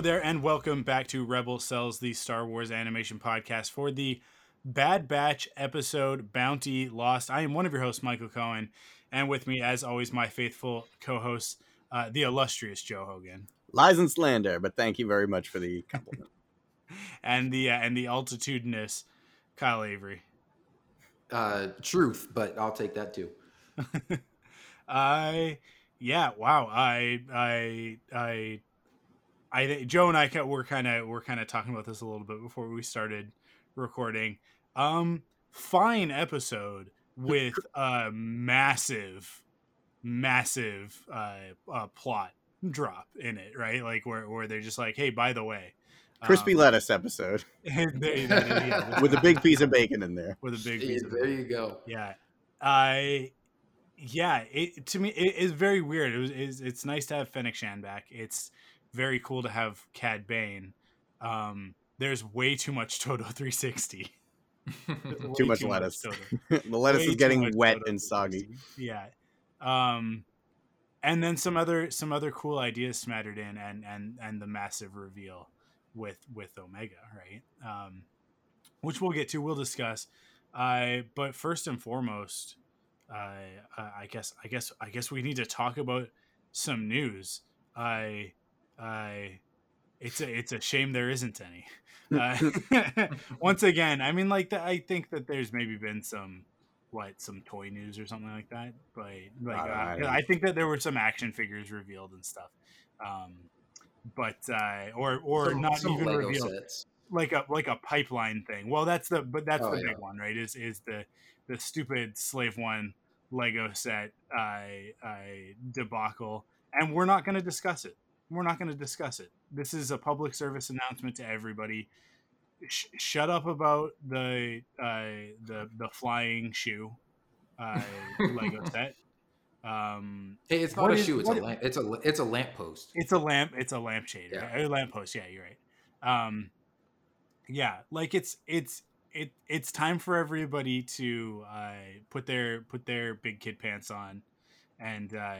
Hello there, and welcome back to Rebel Cells, the Star Wars animation podcast for the Bad Batch episode Bounty Lost. I am one of your hosts, Michael Cohen, and with me, as always, my faithful co-host, uh, the illustrious Joe Hogan, Lies and slander, but thank you very much for the compliment. and the uh, and the altitudinous Kyle Avery. Uh, truth, but I'll take that too. I yeah, wow. I I I I think Joe and I were kind of we're kind of talking about this a little bit before we started recording. Um, fine episode with a massive, massive uh, uh, plot drop in it, right? Like where where they're just like, hey, by the way, Crispy um, lettuce episode they- they- yeah, with a big piece of bacon in there. with a big Yeah, piece of bacon. there you go. yeah i yeah it to me it is very weird it was it's, it's nice to have Fennec Shand back it's very cool to have cad bane. Um there's way too much Todo 360 Way Too much lettuce. Toto. the lettuce Way is getting wet Toto and soggy. yeah. Um and then some other some other cool ideas smattered in and and and the massive reveal with with omega right? Um which we'll get to we'll discuss. Uh but first and foremost uh, uh i guess i guess i guess we need to talk about some news. I i it's a it's a shame there isn't any uh, once again i mean like that i think that there's maybe been some what some toy news or something like that but like I uh, I I think that there were some action figures revealed and stuff um but uh or or Some- not some even Lego revealed sets. like a like a pipeline thing. Well, that's the but that's Oh, the yeah. big one, right? Is is the the stupid slave one Lego set I I debacle, and we're not going to discuss it. We're not going to discuss it. This is a public service announcement to everybody. Sh- shut up about the uh, the the flying shoe uh, Lego set. Um, Hey, it's not a is- shoe. It's a lamp. It's a it's a lamppost. it's a lamp. It's a lampshade. Yeah. Right? A lamppost. Yeah, you're right. Um, yeah, like it's it's it it's time for everybody to uh, put their put their big kid pants on, and uh,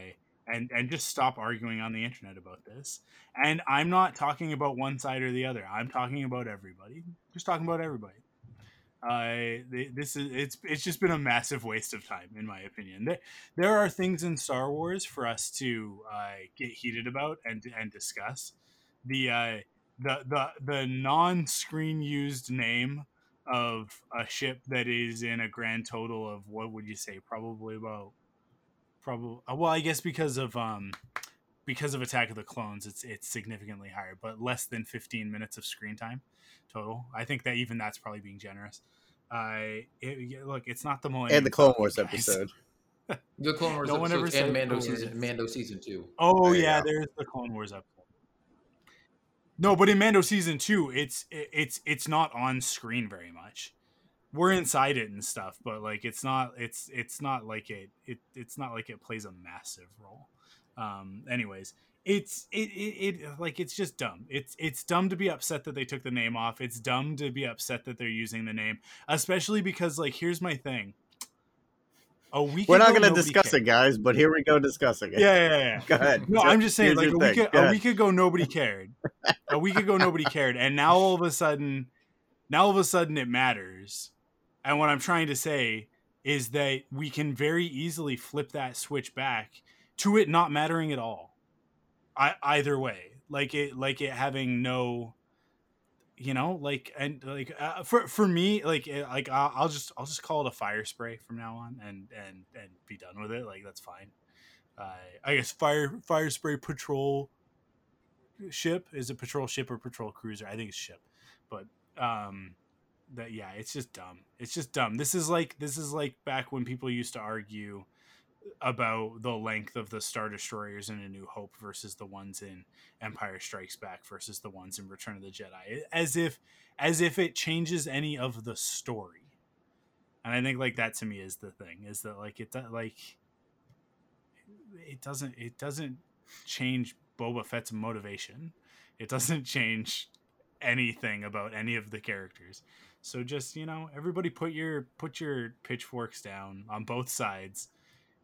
and and just stop arguing on the internet about this. And I'm not talking about one side or the other. I'm talking about everybody. Just talking about everybody. Uh, this is it's it's just been a massive waste of time, in my opinion. There, there are things in Star Wars for us to uh, get heated about and and discuss. The uh, the the the non-screen used name of a ship that is in a grand total of what would you say? Probably about probably well, I guess because of um because of Attack of the Clones, it's it's significantly higher, but less than 15 minutes of screen time total. I think that even that's probably being generous. Uh, it, look, it's not the Millennium And the Clone Wars guys. episode. The Clone Wars No one ever said and Mando Clone season Wars. Mando season two. Oh There yeah, there's the Clone Wars episode. No, but in Mando season two, it's it's it's not on screen very much. We're inside it and stuff, but like it's not it's it's not like it it it's not like it plays a massive role. Um, anyways, it's it, it it like it's just dumb. It's it's dumb to be upset that they took the name off. It's dumb to be upset that they're using the name, especially because like here's my thing. A week We're not going to discuss cared. it, guys, but here we go discussing it. Yeah, yeah, yeah. Go ahead. No, I'm just saying, like a week, a, Go a week ago, nobody cared. a week ago, nobody cared, and now all of a sudden, now all of a sudden, it matters. And what I'm trying to say is that we can very easily flip that switch back to it not mattering at all. I, either way, like it, like it having no, you know, like and like uh, for for me, like like I'll, I'll just I'll just call it a Firespray from now on, and and and be done with it. Like that's fine uh, I guess fire Firespray patrol ship is it patrol ship or patrol cruiser? I think it's ship, but um, that yeah, it's just dumb. It's just dumb. This is like this is like back when people used to argue about the length of the Star Destroyers in A New Hope versus the ones in Empire Strikes Back versus the ones in Return of the Jedi, as if as if it changes any of the story. And I think like that to me is the thing is that like it like it doesn't it doesn't change Boba Fett's motivation. It doesn't change anything about any of the characters. So just, you know, everybody put your put your pitchforks down on both sides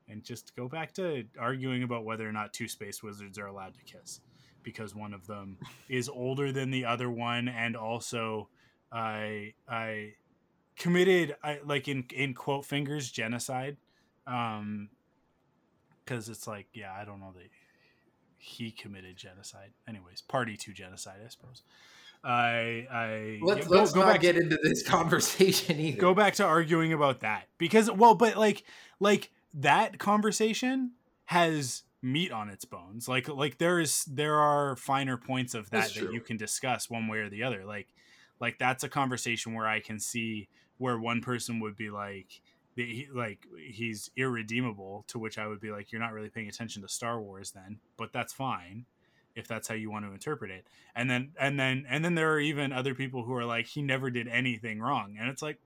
and just go back to arguing about whether or not two space wizards are allowed to kiss because one of them is older than the other one and also I I committed I like in in quote fingers genocide um cuz it's like yeah, I don't know that he committed genocide. Anyways, party to genocide, I suppose. I I let's, yeah, let's go not get to, into this conversation either. go back to arguing about that because well, but like like that conversation has meat on its bones. Like like there is there are finer points of that that you can discuss one way or the other. Like like that's a conversation where I can see where one person would be like he, like he's irredeemable to which I would be like you're not really paying attention to Star Wars then, but that's fine if that's how you want to interpret it. And then and then and then there are even other people who are like he never did anything wrong. And it's like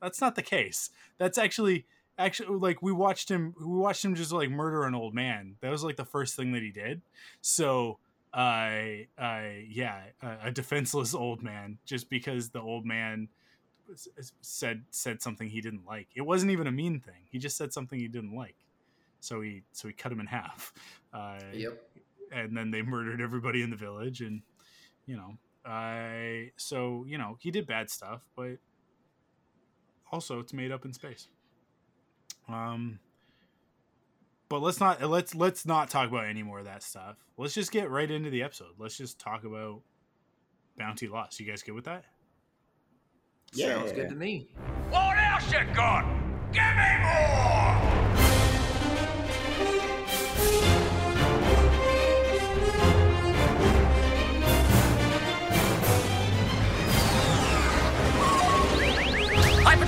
that's not the case. That's actually actually like we watched him we watched him just like murder an old man. That was like the first thing that he did. So I I yeah, a, a defenseless old man just because the old man said said something he didn't like. It wasn't even a mean thing. He just said something he didn't like. So he so he cut him in half. Uh, Yep. And then they murdered everybody in the village and you know i so you know he did bad stuff but also it's made up in space um but let's not let's let's not talk about any more of that stuff let's just get right into the episode let's just talk about bounty loss you guys good with that Yeah. Sounds good to me. What else you got? Give me more!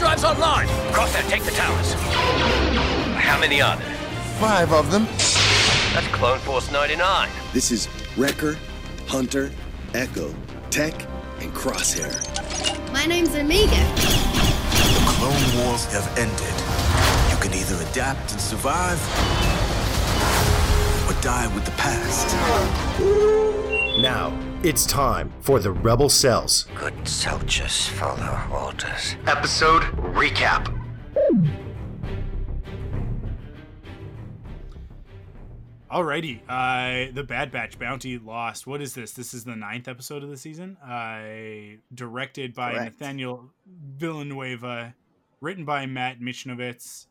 Hyperdrive's online. Crosshair, take the towers. How many are there? Five of them. That's Clone Force 99. This is Wrecker, Hunter, Echo, Tech, and Crosshair. My name's Omega. The Clone Wars have ended. You can either adapt and survive, or die with the past. Now, it's time for the Rebel Cells. Good soldiers follow orders. Episode recap. Alrighty, uh, the Bad Batch Bounty Lost. What is this? This is the ninth episode of the season. Uh, directed by Correct. Nathaniel Villanueva, written by Matt Michnovetz.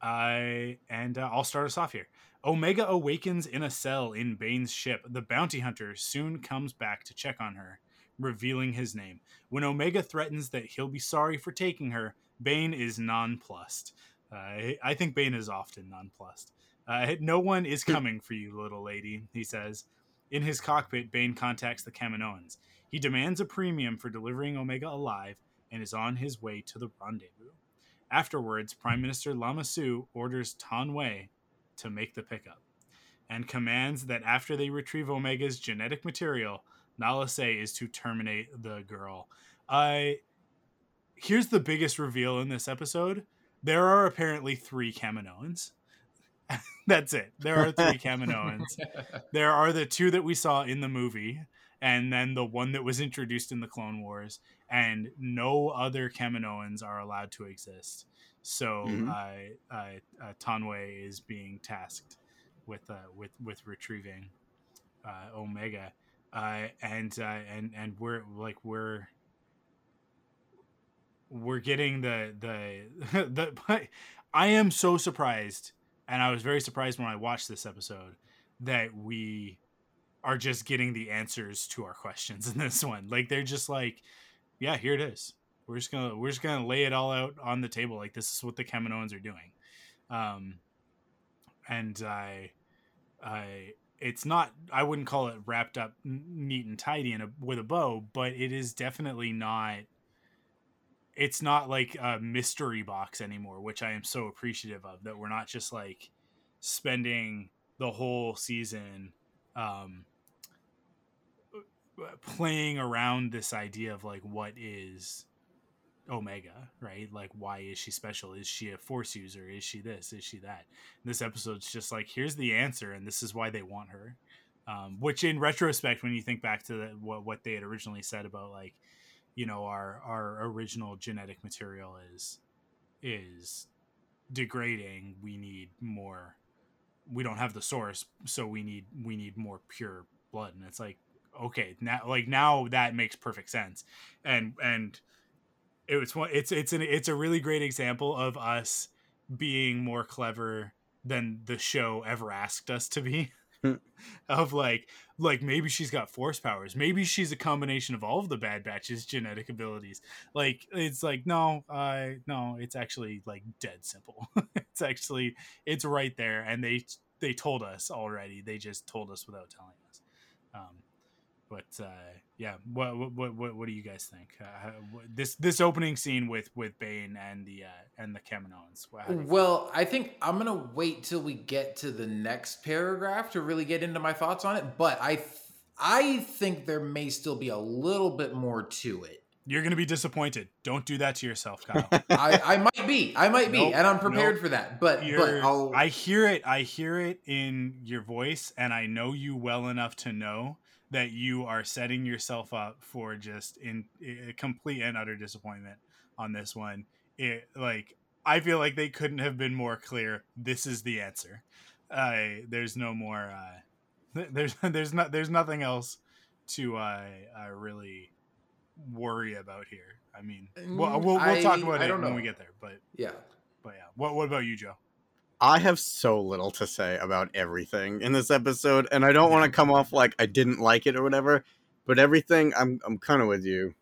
Uh, and uh, I'll start us off here. Omega awakens in a cell in Bane's ship. The bounty hunter soon comes back to check on her, revealing his name. When Omega threatens that he'll be sorry for taking her, Bane is nonplussed. Uh, I think Bane is often nonplussed. Uh, no one is coming for you, little lady, he says. In his cockpit, Bane contacts the Kaminoans. He demands a premium for delivering Omega alive and is on his way to the rendezvous. Afterwards, Prime Minister Lama Su orders Taun We to make the pickup and commands that after they retrieve Omega's genetic material, Nala Se is to terminate the girl. I here's the biggest reveal in this episode. There are apparently three Kaminoans. That's it. There are three Kaminoans. there are the two that we saw in the movie, and then the one that was introduced in the Clone Wars, and no other Kaminoans are allowed to exist. So Mhm. uh, uh, uh, Taun We is being tasked with uh, with with retrieving uh, Omega, uh, and uh, and and we're like we're we're getting the the the. I am so surprised, and I was very surprised when I watched this episode that we are just getting the answers to our questions in this one. Like they're just like, yeah, here it is. We're just gonna we're just gonna lay it all out on the table. Like this is what the Kaminoans are doing, um, and I, I it's not I wouldn't call it wrapped up neat and tidy in a with a bow, but it is definitely not. It's not like a mystery box anymore, which I am so appreciative of. That we're not just like spending the whole season um, playing around this idea of like what is Omega, right? Like, why is she special? Is she a force user? Is she this? Is she that? And this episode's just like, here's the answer, and this is why they want her. Um, which, in retrospect, when you think back to the, what what they had originally said about like, you know, our our original genetic material is is degrading. We need more. We don't have the source, so we need we need more pure blood, and it's like, okay, now like now that makes perfect sense, and and it was one it's it's an it's a really great example of us being more clever than the show ever asked us to be. Of like like maybe she's got force powers. Maybe she's a combination of all of the bad batches genetic abilities. Like it's like no uh no it's actually like dead simple. It's actually it's right there. And they they told us already. They just told us without telling us. Um but uh, yeah, what, what what what do you guys think? Uh, this this opening scene with with Bane and the uh, and the Kaminoans. Well, I think I'm gonna wait till we get to the next paragraph to really get into my thoughts on it. But I th- I think there may still be a little bit more to it. You're gonna be disappointed. Don't do that to yourself, Kyle. I, I might be. I might be, nope, and I'm prepared nope. for that. But but I'll... I hear it. I hear it in your voice, and I know you well enough to know that you are setting yourself up for just in, in complete and utter disappointment on this one. It like I feel like they couldn't have been more clear. This is the answer. Uh, there's no more. Uh, there's there's not there's nothing else to uh, uh, really worry about here. I mean, we'll we'll, we'll I, talk about it when we get there. But yeah, but yeah. What what about you, Joe? I have so little to say about everything in this episode, and I don't want to come off like I didn't like it or whatever. But everything, I'm I'm kind of with you,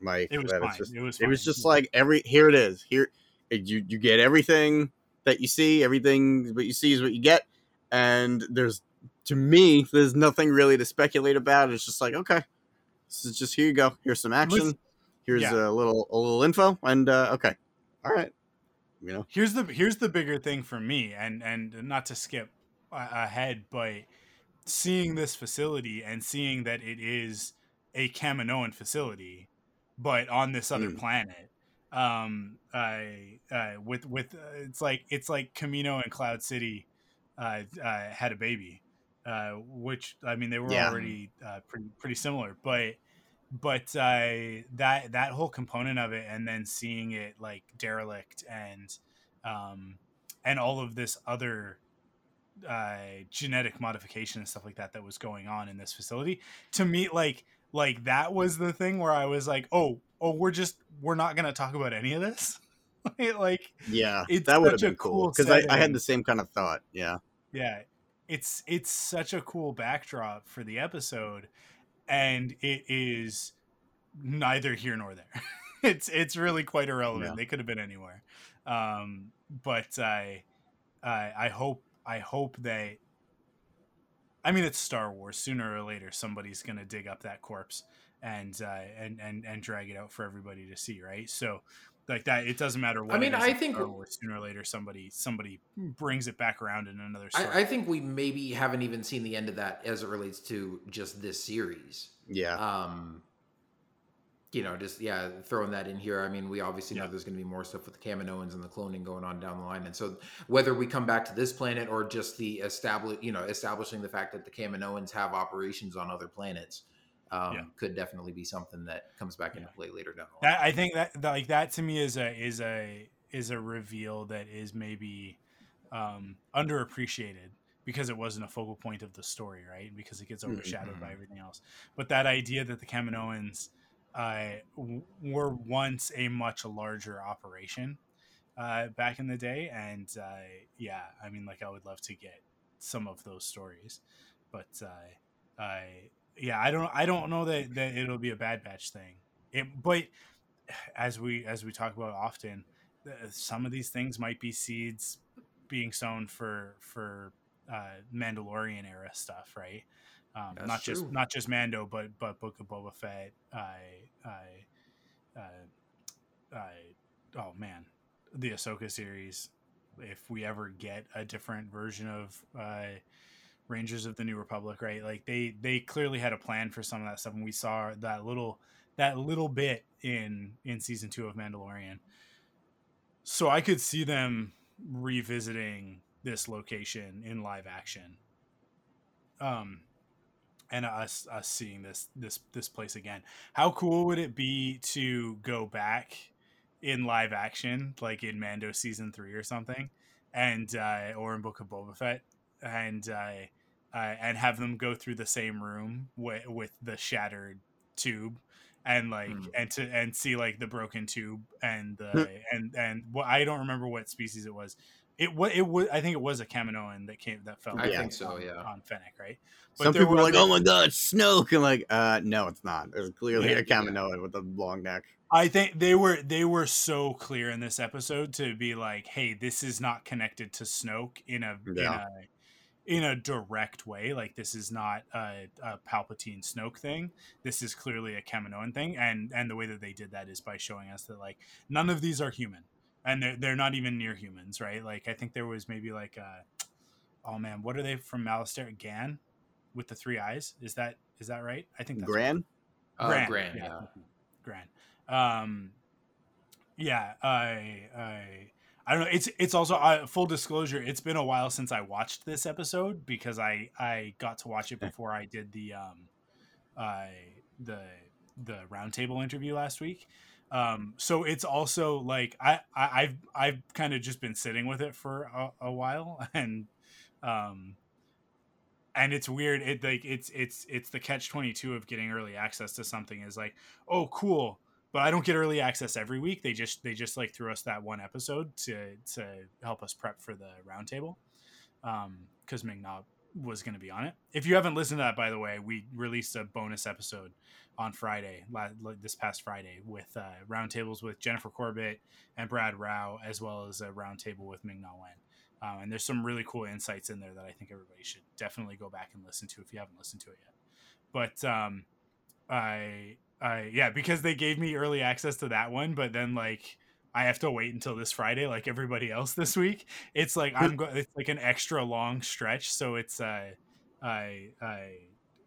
Mike. It was fine. Just, it was. Fine. It was just like every here it is. Here you you get everything that you see. Everything what you see is what you get, and there's to me there's nothing really to speculate about. It's just like okay, this is just here you go. Here's some action. Here's yeah. a little a little info, and uh, okay, all right you know here's the here's the bigger thing for me and and not to skip ahead but seeing this facility and seeing that it is a Kaminoan facility but on this other mm. planet um I uh, with with uh, it's like it's like Kamino and Cloud City uh, uh had a baby uh which I mean they were yeah. already uh, pretty pretty similar but but uh, that that whole component of it, and then seeing it like derelict and um, and all of this other uh, genetic modification and stuff like that that was going on in this facility, to me, like like that was the thing where I was like, oh oh, we're just we're not gonna talk about any of this. like yeah, that would have been cool because I, I had the same kind of thought. Yeah, yeah, it's it's such a cool backdrop for the episode and it is neither here nor there. it's it's really quite irrelevant. Yeah. They could have been anywhere. Um, but I, I I hope I hope that. I mean, it's Star Wars. Sooner or later, somebody's gonna dig up that corpse and uh, and and and drag it out for everybody to see, right? So, like that, it doesn't matter what. I mean, I think Wars, sooner or later, somebody somebody brings it back around in another. Story. I, I think we maybe haven't even seen the end of that as it relates to just this series. Yeah. Um, you know, just yeah, throwing that in here. I mean, we obviously yeah. know there's going to be more stuff with the Kaminoans and the cloning going on down the line, and so whether we come back to this planet or just the establish, you know, establishing the fact that the Kaminoans have operations on other planets, um, yeah. could definitely be something that comes back into play later down the line. That, I think that, that, like that to me is a is a is a reveal that is maybe um, underappreciated because it wasn't a focal point of the story, right? Because it gets overshadowed mm-hmm. by everything else. But that idea that the Kaminoans uh, w- were once a much larger operation uh, back in the day, and uh, yeah, I mean, like I would love to get some of those stories, but uh, I yeah, I don't I don't know that, that it'll be a bad batch thing. It, but as we as we talk about often, some of these things might be seeds being sown for for uh, Mandalorian era stuff, right? Um, not true. just not just Mando, but but Book of Boba Fett. I I I, I oh man, the Ahsoka series. if we ever get a different version of uh, Rangers of the New Republic, right? Like they they clearly had a plan for some of that stuff, and we saw that little that little bit in in season two of Mandalorian. So I could see them revisiting this location in live action. Um, and us us seeing this this this place again. How cool would it be to go back in live action, like in Mando season three or something, and uh, or in Book of Boba Fett, and uh, uh, and have them go through the same room with with the shattered tube and like Hmm. and to and see like the broken tube and the and and well, I don't remember what species it was. It was it was I think it was a Kaminoan that came that fell. I Yeah. think so, on, yeah. on Fennec, right? Some people were like, "Oh my god, Snoke!" and like, uh, no, it's not. It's clearly Yeah, a Kaminoan with a long neck. I think they were they were so clear in this episode to be like, hey, this is not connected to Snoke in a in a in a direct way. Like this is not a, a Palpatine Snoke thing. This is clearly a Kaminoan thing, and and the way that they did that is by showing us that like none of these are human, and they're they're not even near humans, right? Like I think there was maybe like uh oh man, what are they from Malastare Gran with the three eyes? Is that is that right? I think that's right. Gran? Uh, Gran, Gran, yeah. yeah. Gran. Um, yeah, I, I, I don't know. It's it's also uh, full disclosure. It's been a while since I watched this episode because I I got to watch it before I did the um, I the the roundtable interview last week. Um, so it's also like I, I I've I've kind of just been sitting with it for a, a while and um and it's weird it like it's it's it's the catch 22 of getting early access to something is like oh cool but i don't get early access every week. They just they just like threw us that one episode to to help us prep for the roundtable um because Ming-Na was going to be on it. If you haven't listened to that by the way we released a bonus episode on friday this past friday with uh roundtables with jennifer corbett and Brad Rau as well as a roundtable with Ming-Na wen. Um, and there's some really cool insights in there that I think everybody should definitely go back and listen to if you haven't listened to it yet. But um, I, I, yeah, because they gave me early access to that one, but then like I have to wait until this Friday, like everybody else this week. It's like I'm going. it's like an extra long stretch, so it's uh, I, I.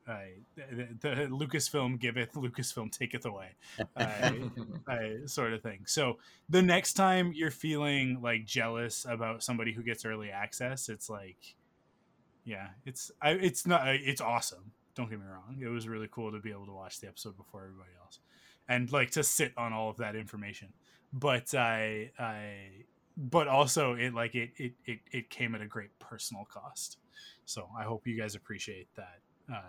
I, the, the Lucasfilm giveth, Lucasfilm taketh away, uh, uh, sort of thing. So the next time you're feeling like jealous about somebody who gets early access, it's like, yeah, it's I, it's not it's awesome. Don't get me wrong; it was really cool to be able to watch the episode before everybody else, and like to sit on all of that information. But I, I, but also it like it it it, it came at a great personal cost. So I hope you guys appreciate that. Uh,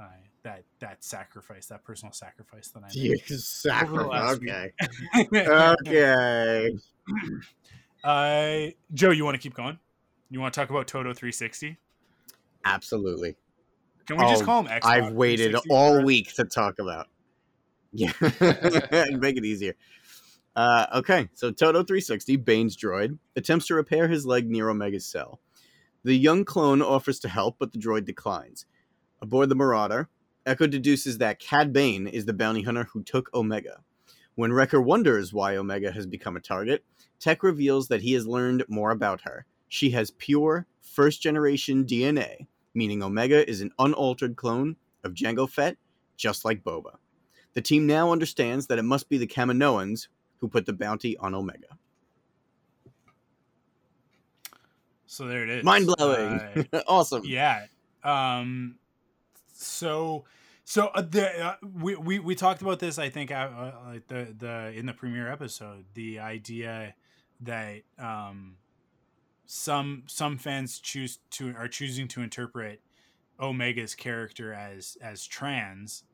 uh, that that sacrifice, that personal sacrifice that I made. sacrifice. Okay. okay. Uh, Joe, you want to keep going? You want to talk about Todo 360? Absolutely. Can we just Oh, call him Xbox I've waited 360 all week to talk about. Yeah, make it easier. Uh, okay, so Todo 360, Bane's droid, attempts to repair his leg near Omega's cell. The young clone offers to help, but the droid declines. Aboard the Marauder, Echo deduces that Cad Bane is the bounty hunter who took Omega. When Wrecker wonders why Omega has become a target, Tech reveals that he has learned more about her. She has pure, first generation DNA, meaning Omega is an unaltered clone of Jango Fett, just like Boba. The team now understands that it must be the Kaminoans who put the bounty on Omega. So there it is. Mind blowing. Uh, awesome. yeah. Um. So, so uh, the uh, we, we we talked about this. I think uh, like the the in the premiere episode, the idea that um some some fans choose to are choosing to interpret Omega's character as as trans,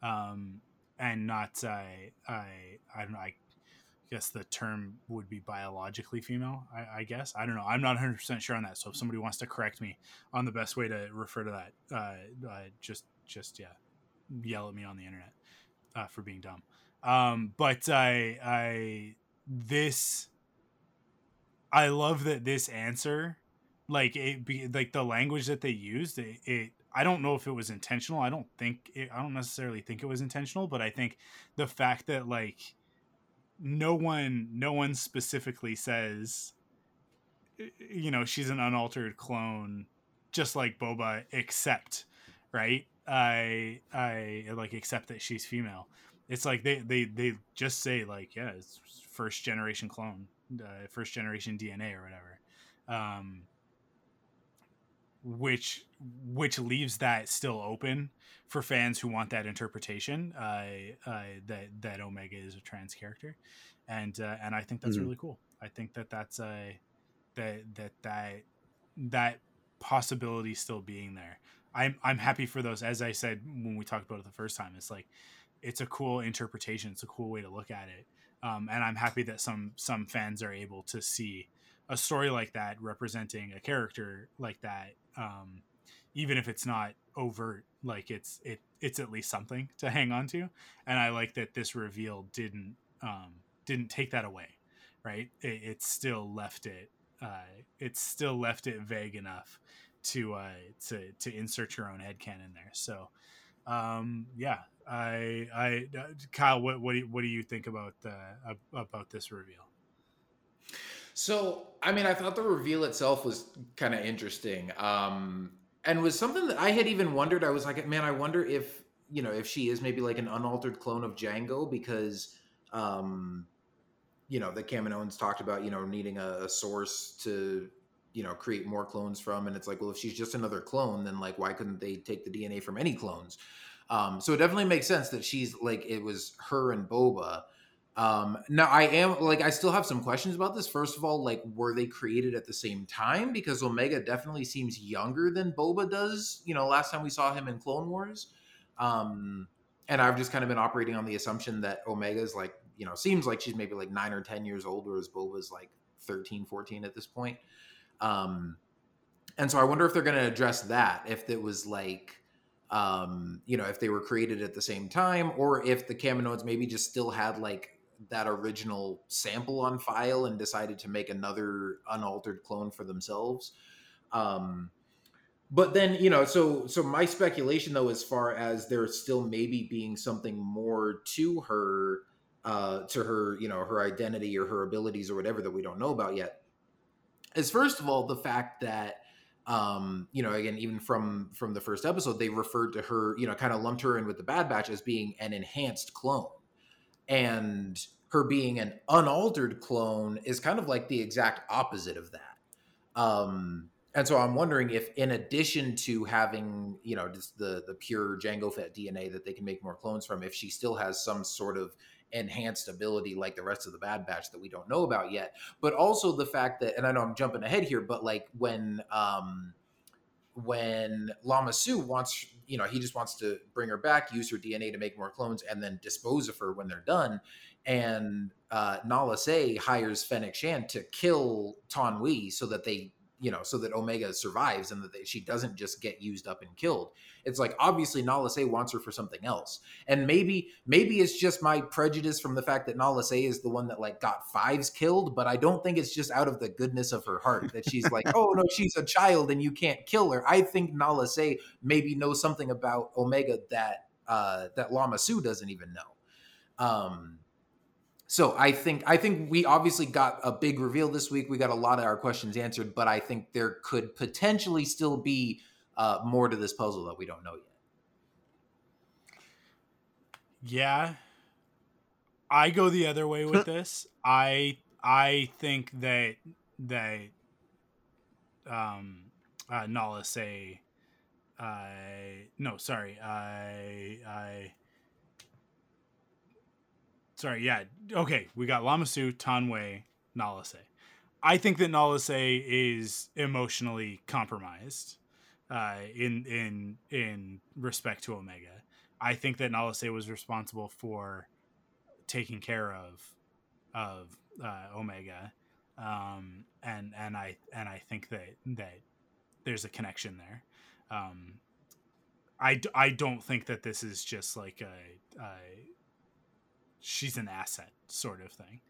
um, and not uh, I I don't know. I guess the term would be biologically female. I, I guess I don't know. I'm not 100 percent sure on that. So if somebody wants to correct me on the best way to refer to that, uh, uh, just just yeah, yell at me on the internet uh, for being dumb. Um, but I I this I love that this answer, like it be like the language that they used. It, it I don't know if it was intentional. I don't think it, I don't necessarily think it was intentional, but I think the fact that like no one no one specifically says you know she's an unaltered clone just like boba except right i i like accept that she's female it's like they they they just say like yeah it's first generation clone uh, first generation dna or whatever um which which leaves that still open for fans who want that interpretation uh, uh, that that omega is a trans character. And uh, and i think that's Mhm. really cool. I think that that's a that that that that possibility still being there. I'm i'm happy for those. As i said when we talked about it the first time it's like it's a cool interpretation. It's a cool way to look at it um, and i'm happy that some some fans are able to see a story like that representing a character like that um, even if it's not overt like it's it it's at least something to hang on to. And i like that this reveal didn't um, didn't take that away right? It, it still left it uh, it still left it vague enough to uh, to to insert your own headcanon there. So um yeah i i uh, kyle what what do you, what do you think about uh, about this reveal So, I mean, I thought the reveal itself was kind of interesting, um, and was something that I had even wondered. I was like, man, I wonder if you know if she is maybe like an unaltered clone of Jango because, um, you know, the Kaminoans talked about you know needing a, a source to you know create more clones from, and it's like, well, if she's just another clone, then like why couldn't they take the DNA from any clones? Um, so it definitely makes sense that she's like it was her and Boba. Um, now I am like I still have some questions about this. First of all, like were they created at the same time? Because Omega definitely seems younger than Boba does. You know, last time we saw him in Clone Wars. Um, and I've just kind of been operating on the assumption that Omega's like, you know, seems like she's maybe like nine or 10 years old, whereas Boba's like 13, 14 at this point. Um, and so I wonder if they're going to address that, if it was like, um, you know, if they were created at the same time, or if the Kaminoans maybe just still had like that original sample on file and decided to make another unaltered clone for themselves. Um, but then you know so so my speculation though as far as there still maybe being something more to her uh to her you know her identity or her abilities or whatever that we don't know about yet is first of all the fact that um you know again even from from the first episode they referred to her you know kind of lumped her in with the bad batch as being an enhanced clone. And her being an unaltered clone is kind of like the exact opposite of that. Um and so I'm wondering if, in addition to having, you know, just the the pure Jango Fett DNA that they can make more clones from, if she still has some sort of enhanced ability like the rest of the Bad Batch that we don't know about yet. But also the fact that, and I know I'm jumping ahead here, but like when um when Lama Su wants, you know, he just wants to bring her back, use her DNA to make more clones, and then dispose of her when they're done. And uh, Nala Se hires Fennec Shand to kill Taun We so that they you know, so that Omega survives and that they, she doesn't just get used up and killed. It's like obviously Nala Se wants her for something else, and maybe maybe it's just my prejudice from the fact that Nala Se is the one that like got fives killed, but I don't think it's just out of the goodness of her heart that she's like, oh no, she's a child and you can't kill her. I think Nala Se maybe knows something about Omega that uh, that Lama Su doesn't even know. Um, so I think I think we obviously got a big reveal this week. We got a lot of our questions answered, but I think there could potentially still be uh, more to this puzzle that we don't know yet. Yeah. I go the other way with this. I I think that that um uh Nala Se I no sorry I I sorry yeah okay we got Lama Su Tanway Nala Se I think that Nala Se is emotionally compromised uh in in in respect to Omega I think that Nala Se was responsible for taking care of of uh, Omega, um, and and I and I think that that there's a connection there. Um, I I don't think that this is just like a, a she's an asset sort of thing.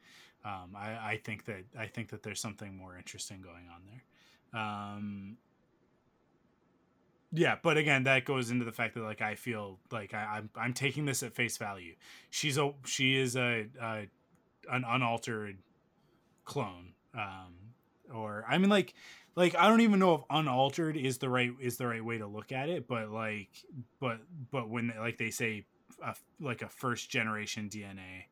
Um, I, I think that I think that there's something more interesting going on there. Um, yeah, but again, that goes into the fact that like I feel like I, I'm I'm taking this at face value. She's a she is a, a an unaltered clone, um, or I mean like like I don't even know if unaltered is the right is the right way to look at it, but like but but when like they say a, like a first generation DNA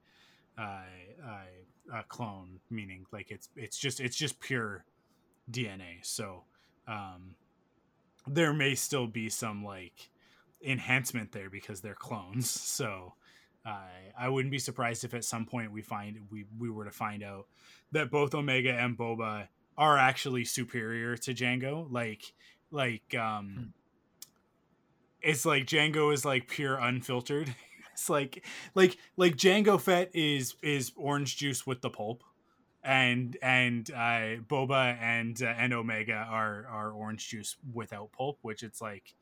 uh, uh, uh, clone, meaning like it's it's just it's just pure DNA. So um, there may still be some like enhancement there because they're clones. So uh, I wouldn't be surprised if at some point we find we we were to find out that both Omega and Boba are actually superior to Jango. Like like um Hmm. It's like Jango is like pure unfiltered. it's like like like Jango Fett is is orange juice with the pulp. And and uh, Boba and uh, and Omega are are orange juice without pulp, which it's like,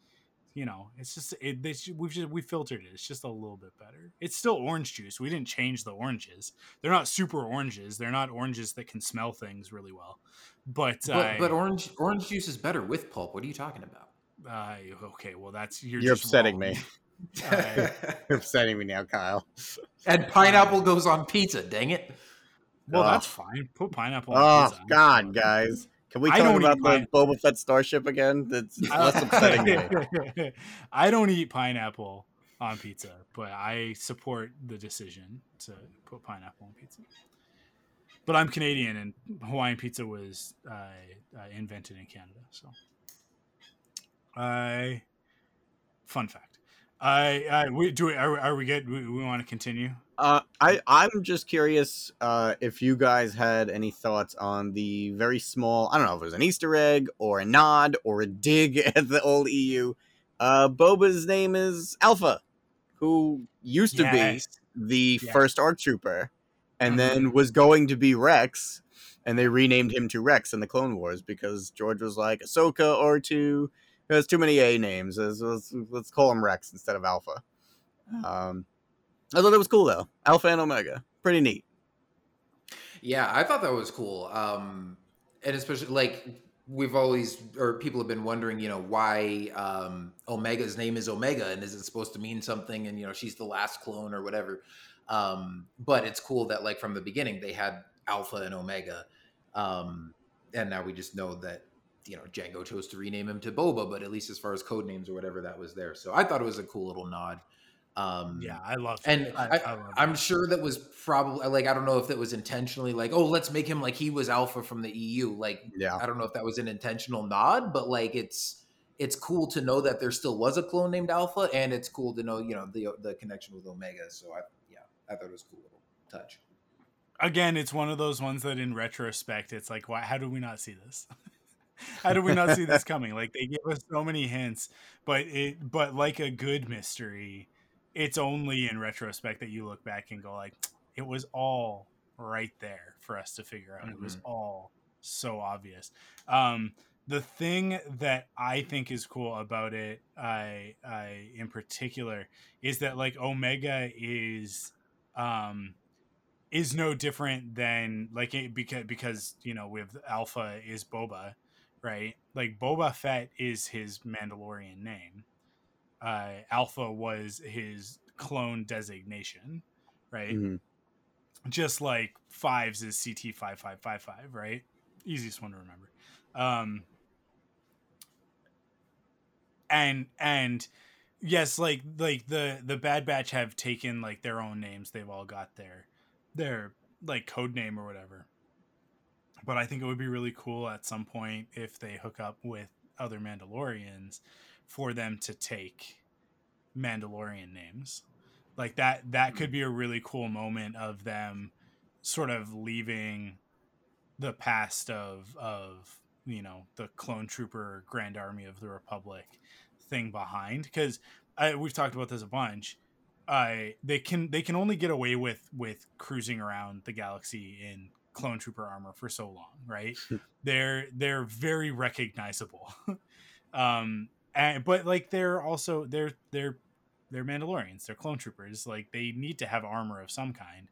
you know, it's just it. They, we've just we filtered it. It's just a little bit better. It's still orange juice. We didn't change the oranges. They're not super oranges. They're not oranges that can smell things really well. But But, uh, but orange orange juice is better with pulp. What are you talking about? Uh, okay, well that's you're You're just upsetting wrong. me. Uh, You're upsetting me now, Kyle. and pineapple goes on pizza. Dang it! well, Ugh. that's fine. Put pineapple. on Oh pizza. God, guys, can we talk about the pine- Boba Fett starship again? That's less upsetting me. I don't eat pineapple on pizza, but I support the decision to put pineapple on pizza. But I'm Canadian, and Hawaiian pizza was uh, uh, invented in Canada. So, I fun fact. I, I we do. we- Are, are we good? We, we want to continue. Uh, I I'm just curious uh, if you guys had any thoughts on the very small. I don't know if it was an Easter egg or a nod or a dig at the old EU. Uh, Boba's name is Alpha, who used to Yes. be the Yeah. first ARC trooper, and Mhm. then was going to be Rex, and they renamed him to Rex in the Clone Wars because George was like Ahsoka or two. There's too many A names. Let's, let's, let's call him Rex instead of Alpha. Um, I thought it was cool though. Alpha and Omega, pretty neat. Yeah, I thought that was cool. Um, and especially like we've always or people have been wondering, you know, why um, Omega's name is Omega and is it supposed to mean something? And you know, she's the last clone or whatever. Um, but it's cool that like from the beginning they had Alpha and Omega, um, and now we just know that you know Jango chose to rename him to Boba, but at least as far as code names or whatever that was there. So I thought it was a cool little nod. Um, Yeah, I love. and it. I, I love I'm it. sure that was probably like I don't know if that was intentionally like oh let's make him like he was Alpha from the EU like Yeah. I don't know if that was an intentional nod but like it's it's cool to know that there still was a clone named Alpha and it's cool to know you know the the connection with Omega so I yeah I thought it was a cool little touch again, it's one of those ones that in retrospect, it's like, why? How did we not see this? how did we not see this coming? Like they give us so many hints, but it, but like a good mystery, it's only in retrospect that you look back and go like, it was all right there for us to figure out. It was all so obvious. Um, the thing that I think is cool about it, I, I in particular, is that like Omega is, um, is no different than like it because because you know with Alpha is Boba, right? Like Boba Fett is his Mandalorian name. Uh, Alpha was his clone designation, right? Mhm. Just like fives is CT five five five five, right? Easiest one to remember. Um, and and yes, like like the the Bad Batch have taken like their own names. They've all got their their like code name or whatever. But I think it would be really cool at some point if they hook up with other Mandalorians for them to take Mandalorian names. Like that that could be a really cool moment of them sort of leaving the past of of you know the clone trooper grand army of the republic thing behind. Because we've talked about this a bunch. Uh, they can they can only get away with with cruising around the galaxy in clone trooper armor for so long right? They're they're very recognizable. Um and but like they're also they're they're they're mandalorians. They're clone troopers. Like they need to have armor of some kind.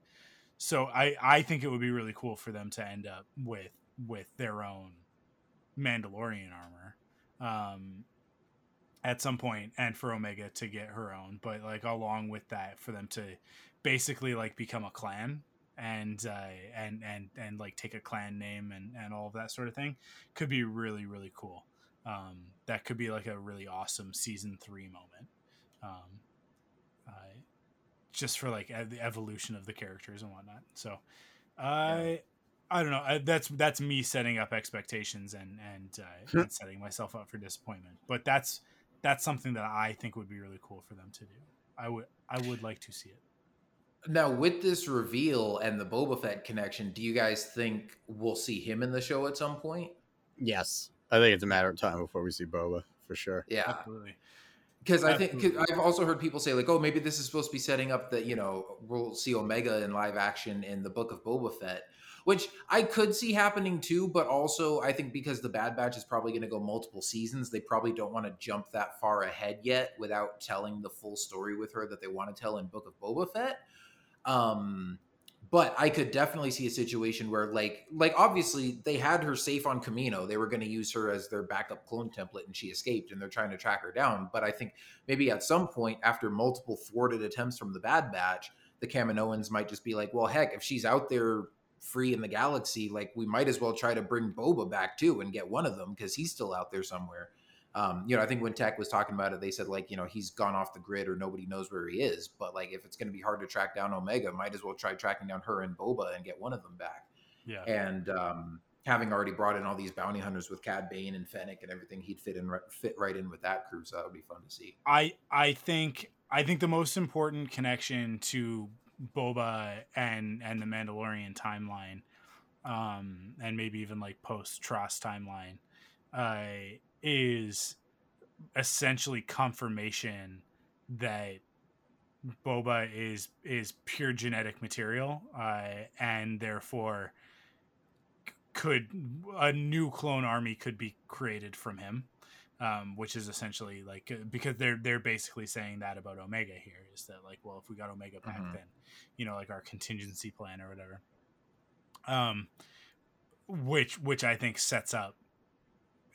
So i i think it would be really cool for them to end up with with their own mandalorian armor um at some point and for omega to get her own. But like along with that for them to basically like become a clan and uh, and and and like take a clan name and and all of that sort of thing could be really really cool. Um, that could be like a really awesome season three moment. Um, uh, just for like the evolution of the characters and whatnot. So, I I don't know. I, that's that's me setting up expectations and and, uh, and setting myself up for disappointment. But that's that's something that I think would be really cool for them to do. I would I would like to see it. Now, with this reveal and the Boba Fett connection, do you guys think we'll see him in the show at some point? Yes, I think it's a matter of time before we see Boba for sure. Yeah, Absolutely. because I think cause I've also heard people say like, oh, maybe this is supposed to be setting up that you know we'll see Omega in live action in the Book of Boba Fett, which I could see happening too. But also, I think because the Bad Batch is probably going to go multiple seasons, they probably don't want to jump that far ahead yet without telling the full story with her that they want to tell in Book of Boba Fett. Um, but I could definitely see a situation where, like, like obviously they had her safe on Kamino. They were going to use her as their backup clone template, and she escaped, and they're trying to track her down. But I think maybe at some point, after multiple thwarted attempts from the Bad Batch, the Kaminoans might just be like, well, heck, if she's out there free in the galaxy, like we might as well try to bring Boba back too and get one of them because he's still out there somewhere. Um, you know, I think when Tech was talking about it, they said like, you know, he's gone off the grid or nobody knows where he is. But like, if it's going to be hard to track down Omega, might as well try tracking down her and Boba and get one of them back. Yeah. And um, having already brought in all these bounty hunters with Cad Bane and Fennec and everything, he'd fit in fit right in with that crew. So that would be fun to see. I I think I think the most important connection to Boba and and the Mandalorian timeline, um, and maybe even like post TROS timeline, uh, is essentially confirmation that Boba is is pure genetic material, uh, and therefore could a new clone army could be created from him, um, which is essentially like uh, because they're they're basically saying that about Omega here is that like well if we got Omega back Mhm. then you know like our contingency plan or whatever, um, which which I think sets up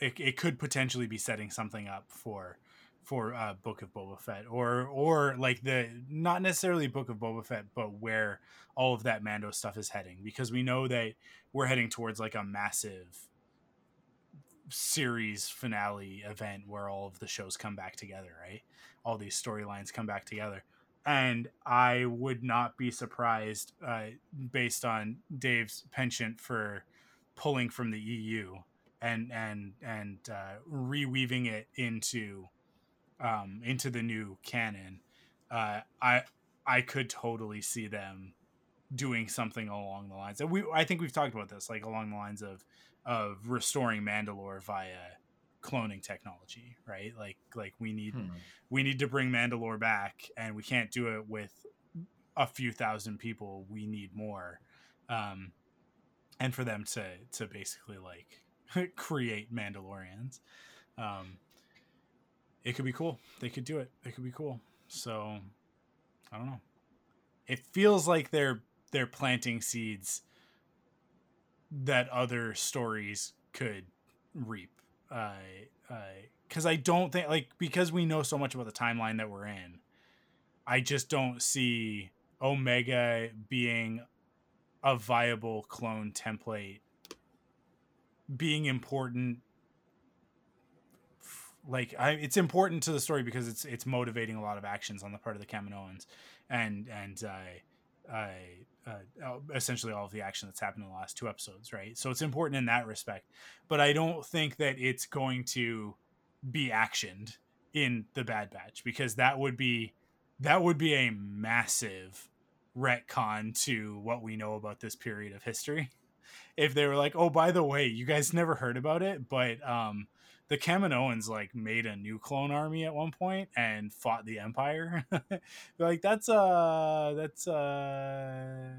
it, it could potentially be setting something up for for uh, Book of Boba Fett or or like the not necessarily Book of Boba Fett, but where all of that Mando stuff is heading because we know that we're heading towards like a massive series finale event where all of the shows come back together, right? All these storylines come back together. And I would not be surprised, uh, based on Dave's penchant for pulling from the EU and and and uh, reweaving it into um, into the new canon. Uh, I I could totally see them doing something along the lines. And we I think we've talked about this, like along the lines of of restoring Mandalore via cloning technology, right? Like like we need Hmm. we need to bring Mandalore back, and we can't do it with a few thousand people. We need more, um, and for them to to basically like create Mandalorians, um, it could be cool. They could do it. It could be cool. So I don't know. It feels like they're they're planting seeds that other stories could reap. Uh, because I don't think like because we know so much about the timeline that we're in, I just don't see Omega being a viable clone template being important like I, it's important to the story because it's it's motivating a lot of actions on the part of the Kaminoans, and and uh, uh, uh, essentially all of the action that's happened in the last two episodes, right? So it's important in that respect, but I don't think that it's going to be actioned in the Bad Batch because that would be that would be a massive retcon to what we know about this period of history. If they were like, "Oh, by the way, you guys never heard about it, but um, the Kaminoans like made a new clone army at one point and fought the Empire. like that's uh that's uh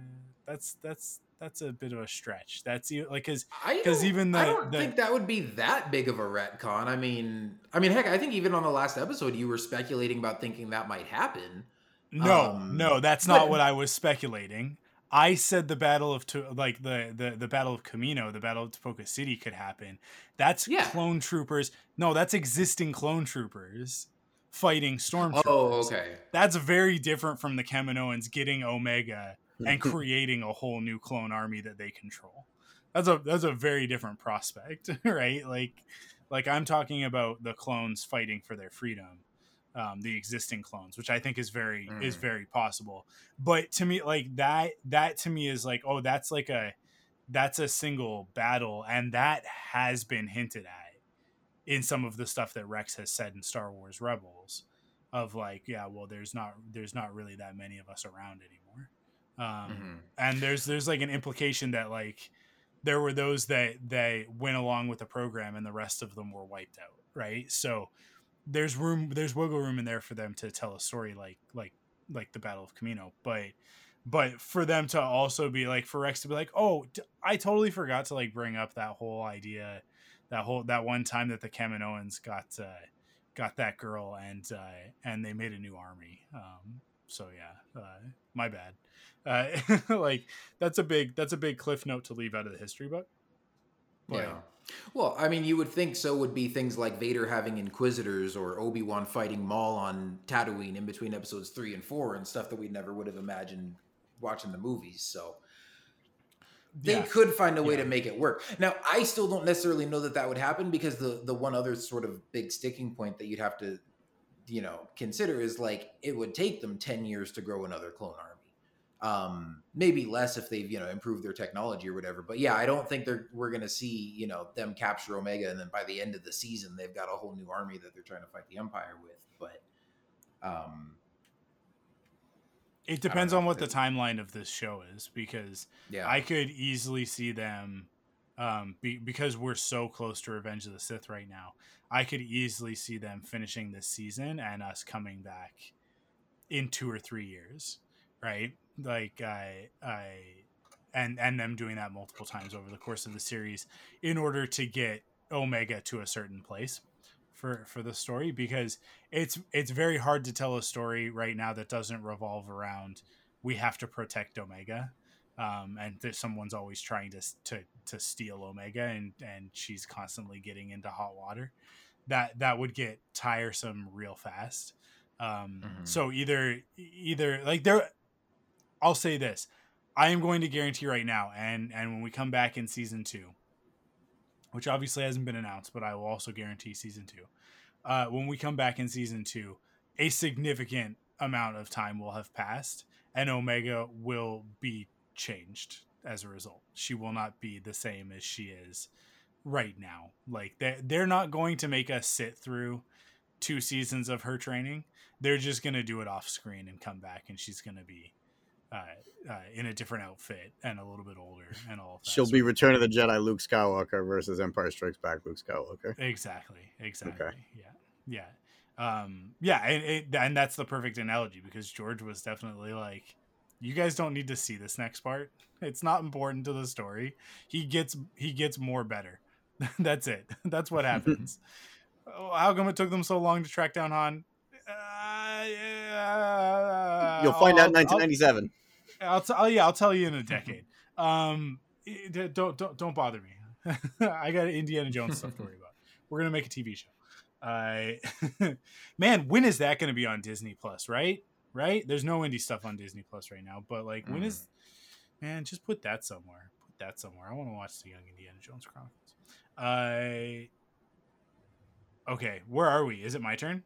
that's that's that's a bit of a stretch. That's like because I because even the, I don't the think that would be that big of a retcon. I mean, I mean, heck, I think even on the last episode, you were speculating about thinking that might happen. no um, no that's not what I was speculating. I said the battle of like the the the battle of Kamino, the battle of Tipoca City could happen. That's Yeah. clone troopers. No, that's existing clone troopers fighting stormtroopers. Oh, okay. that's very different from the Kaminoans getting Omega and creating a whole new clone army that they control. That's a that's a very different prospect, right? Like like I'm talking about the clones fighting for their freedom. Um, the existing clones, which I think is very mm. is very possible. But to me, like that that to me is like, oh, that's like a that's a single battle, and that has been hinted at in some of the stuff that Rex has said in Star Wars Rebels of like, yeah, well, there's not there's not really that many of us around anymore. Um, mm-hmm. and there's there's like an implication that like there were those that they went along with the program and the rest of them were wiped out, right? So there's room there's wiggle room in there for them to tell a story like like like the Battle of Kamino but but for them to also be like for Rex to be like, "Oh, I totally forgot to like bring up that whole idea that whole that one time that the Kaminoans got uh, got that girl and uh, and they made a new army. Um, so yeah, uh, my bad. Uh, like that's a big that's a big cliff note to leave out of the history book. But, yeah. Well, I mean, you would think so would be things like Vader having Inquisitors or Obi Wan fighting Maul on Tatooine in between episodes three and four and stuff that we never would have imagined watching the movies. So they yeah. could find a way yeah. to make it work. Now, I still don't necessarily know that that would happen because the the one other sort of big sticking point that you'd have to, you know, consider is like it would take them ten years to grow another clone army. Um, maybe less if they've you know improved their technology or whatever. But yeah, I don't think they're we're gonna see you know them capture Omega and then by the end of the season they've got a whole new army that they're trying to fight the Empire with. But um, it depends on what the timeline of this show is because yeah. I could easily see them um be, because we're so close to Revenge of the Sith right now. I could easily see them finishing this season and us coming back in 2 or 3 years, right? Like I I and and them doing that multiple times over the course of the series in order to get Omega to a certain place for for the story because it's it's very hard to tell a story right now that doesn't revolve around we have to protect Omega. Um, and there's someone's always trying to, to to steal Omega, and and she's constantly getting into hot water. That that would get tiresome real fast. Um, mm-hmm. So either either like there, I'll say this: I am going to guarantee right now, and and when we come back in season two, which obviously hasn't been announced, but I will also guarantee season two. Uh, when we come back in season two, a significant amount of time will have passed, and Omega will be changed as a result. She will not be the same as she is right now. Like they they're not going to make us sit through two seasons of her training. They're just to do it off screen and come back and she's to be uh, uh, in a different outfit and a little bit older and all. She'll be Return of the Jedi Luke Skywalker versus Empire Strikes Back Luke Skywalker. Exactly. Exactly. Okay. Yeah. Yeah. Um, yeah, and, it, and that's the perfect analogy because George was definitely like, "You guys don't need to see this next part. It's not important to the story. He gets he gets more better. that's it. That's what happens. oh, how come it took them so long to track down Han? Uh, yeah, You'll find I'll, out in 1997. I'll, I'll, t- oh, yeah, I'll tell you in a decade. Um, don't don't don't bother me. I got Indiana Jones stuff to worry about. We're gonna make a TV show. Uh, man, when is that gonna be on Disney Plus? Right, right. There's no indie stuff on Disney Plus right now, but like, when mm. is? Man, just put that somewhere. Put that somewhere. I want to watch the Young Indiana Jones Chronicles. Uh, okay, where are we? Is it my turn?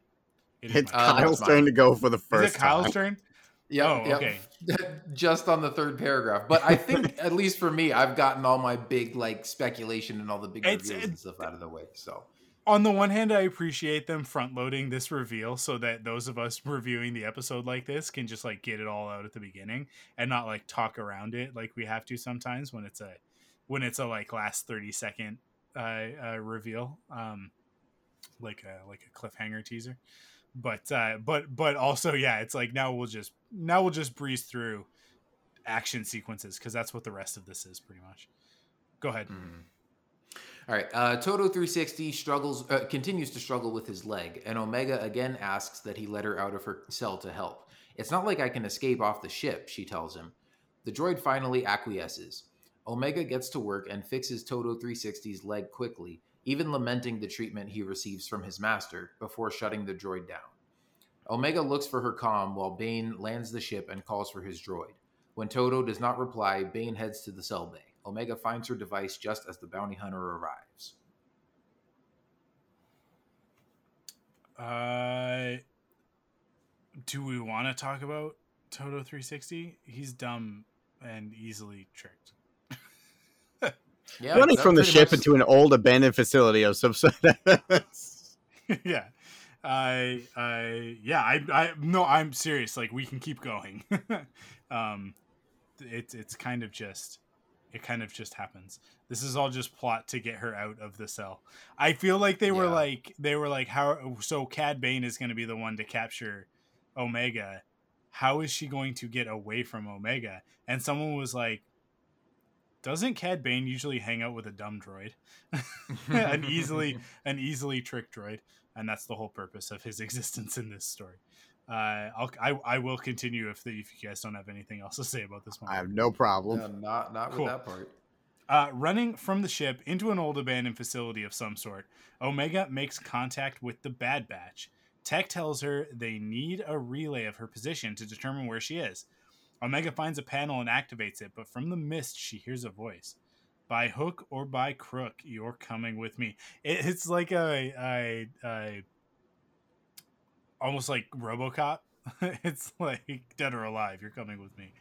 It it's Kyle's turn to go for the first. Is it Kyle's time. turn? Yeah. Oh, okay. Just on the third paragraph, but I think at least for me, I've gotten all my big like speculation and all the big it's, reveals and stuff out of the way. So on the one hand, I appreciate them front loading this reveal so that those of us reviewing the episode like this can just like get it all out at the beginning and not like talk around it like we have to sometimes when it's a when it's a like last 30 second uh, uh reveal um like a like a cliffhanger teaser but uh but but also yeah it's like now we'll just now we'll just breeze through action sequences because that's what the rest of this is pretty much. Go ahead. Mm. all right uh Todo 360 struggles uh, continues to struggle with his leg and omega again asks that he let her out of her cell to help. It's not like i can escape off the ship she tells him. The droid finally acquiesces. Omega gets to work and fixes Todo 360's leg quickly even lamenting the treatment he receives from his master before shutting the droid down. Omega looks for her comm while Bane lands the ship and calls for his droid. When Todo does not reply, Bane heads to the cell bay. Omega finds her device just as the bounty hunter arrives. Uh, do we want to talk about Todo 360? He's dumb and easily tricked. Yeah, Running from the ship much- into an old abandoned facility of some sort. yeah. I I yeah, I I no, I'm serious. Like we can keep going. um it's it's kind of just it kind of just happens. This is all just plot to get her out of the cell. I feel like they were Yeah. like they were like how so Cad Bane is going to be the one to capture Omega. How is she going to get away from Omega? And someone was like doesn't Cad Bane usually hang out with a dumb droid? an easily an easily tricked droid, and that's the whole purpose of his existence in this story. Uh, I'll, I I will continue if the, if you guys don't have anything else to say about this one. I have no problem. No, not not Cool. with that part. Uh, running from the ship into an old abandoned facility of some sort, Omega makes contact with the Bad Batch. Tech tells her they need a relay of her position to determine where she is. Omega finds a panel and activates it, but from the mist she hears a voice. By hook or by crook, you're coming with me. It, it's like a, a, a almost like RoboCop. it's like dead or alive. You're coming with me.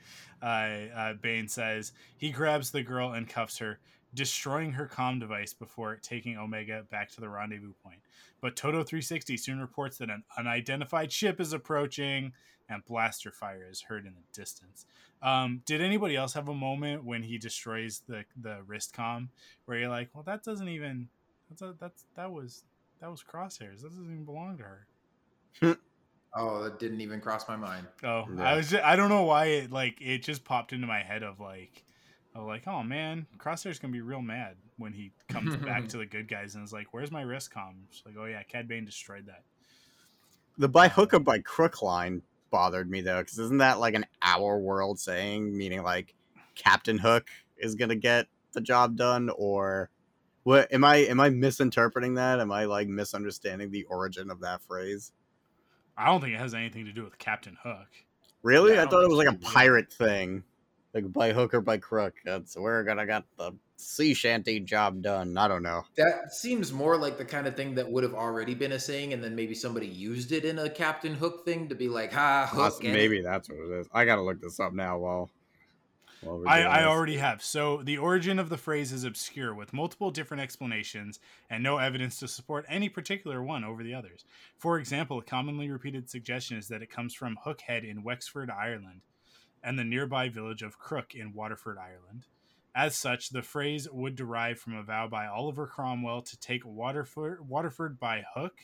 Uh, uh, Bane says he grabs the girl and cuffs her, destroying her comm device before taking Omega back to the rendezvous point. But Todo 360 soon reports that an unidentified ship is approaching, and blaster fire is heard in the distance. Um, did anybody else have a moment when he destroys the the wrist com where you're like, well, that doesn't even that's a, that's that was that was Crosshair's. That doesn't even belong to her. Oh, that didn't even cross my mind. Oh, Yeah. I was just, I don't know why it like it just popped into my head of like of like oh man, Crosshair's gonna be real mad when he comes back to the good guys and is like, where's my wrist com? It's like oh yeah, Cad Bane destroyed that. The by hook or by crook line bothered me though, because isn't that like an our world saying, meaning like Captain Hook is gonna get the job done, or what? Am I am I misinterpreting that? Am I like misunderstanding the origin of that phrase? I don't think it has anything to do with Captain Hook. Really, Yeah, I I thought it was like a pirate thing, like by hook or by crook. That's we're gonna get the sea shanty job done. I don't know. That seems more like the kind of thing that would have already been a saying, and then maybe somebody used it in a Captain Hook thing to be like, "Ha, Hook." That's- get it?" maybe that's what it is. I gotta look this up now. While, while I, I already have. So the origin of the phrase is obscure, with multiple different explanations and no evidence to support any particular one over the others. For example, a commonly repeated suggestion is that it comes from Hookhead in Wexford, Ireland, and the nearby village of Crook in Waterford, Ireland. As such, the phrase would derive from a vow by Oliver Cromwell to take Waterford, Waterford by hook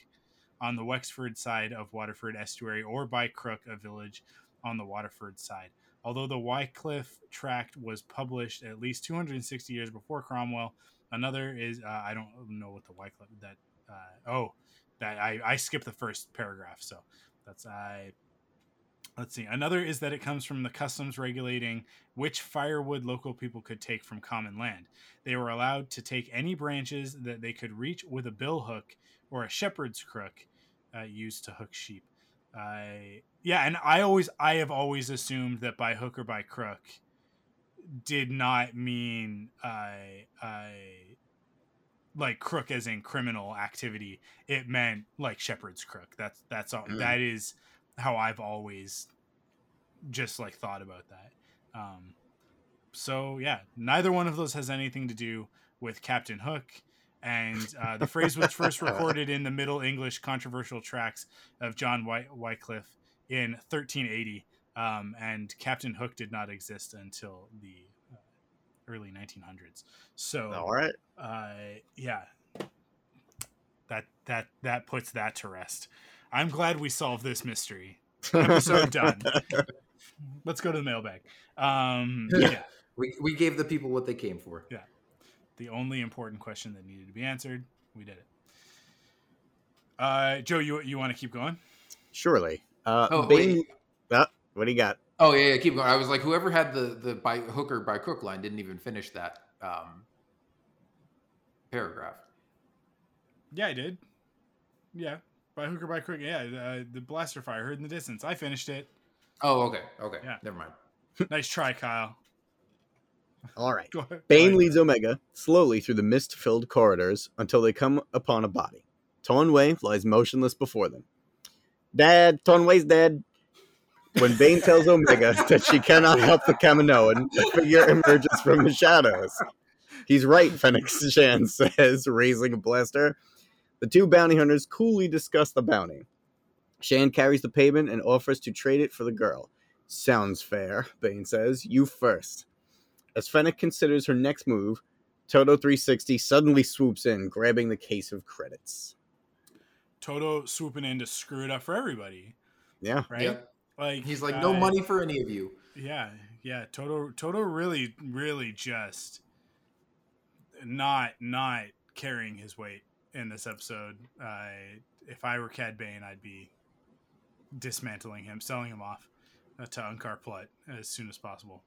on the Wexford side of Waterford estuary or by Crook, a village on the Waterford side. Although the Wycliffe Tract was published at least 260 years before Cromwell, another is uh, I don't know what the Wycliffe that uh, oh that I I skipped the first paragraph, so that's I. Let's see. Another is that it comes from the customs regulating which firewood local people could take from common land. They were allowed to take any branches that they could reach with a bill hook or a shepherd's crook uh, used to hook sheep. I yeah, and I always I have always assumed that by hook or by crook did not mean I I like crook as in criminal activity. It meant like shepherd's crook. That's that's all. Mm. That is how I've always just like thought about that. Um, so yeah, neither one of those has anything to do with Captain Hook. And uh, the phrase was first recorded in the Middle English controversial tracts of John Wy- Wycliffe in 1380. Um, and Captain Hook did not exist until the uh, early 1900s. So, All right. uh, yeah, that that that puts that to rest. I'm glad we solved this mystery. Episode done. Let's go to the mailbag. Um, yeah, We we gave the people what they came for. Yeah. The only important question that needed to be answered. We did it. Uh, Joe, you you want to keep going? Surely. Uh, Oh, Bane- wait. uh, what do you got? Oh yeah, yeah, keep going. I was like, whoever had the the by hook or by crook line didn't even finish that um, paragraph. Yeah, I did. Yeah, by hook or by crook. Yeah, uh, the blaster fire heard in the distance. I finished it. Oh, okay, okay, Yeah. never mind. nice try, Kyle. All right. Bane leads Omega slowly through the mist filled corridors until they come upon a body. Taun We lies motionless before them. Dad, Taun We's dead. When Bane tells Omega that she cannot help the Kaminoan, a figure emerges from the shadows. He's right, Fennec Shand says, raising a blaster. The two bounty hunters coolly discuss the bounty. Shand carries the payment and offers to trade it for the girl. Sounds fair, Bane says. You first. As Fennec considers her next move, Todo 360 suddenly swoops in, grabbing the case of credits. Todo swooping in to screw it up for everybody, Yeah. right? Yep. Like He's like, no uh, money for any of you. Yeah, yeah. Todo Todo really really just not not carrying his weight in this episode. Uh, if I were Cad Bane, I'd be dismantling him, selling him off uh, to Unkar Plut as soon as possible.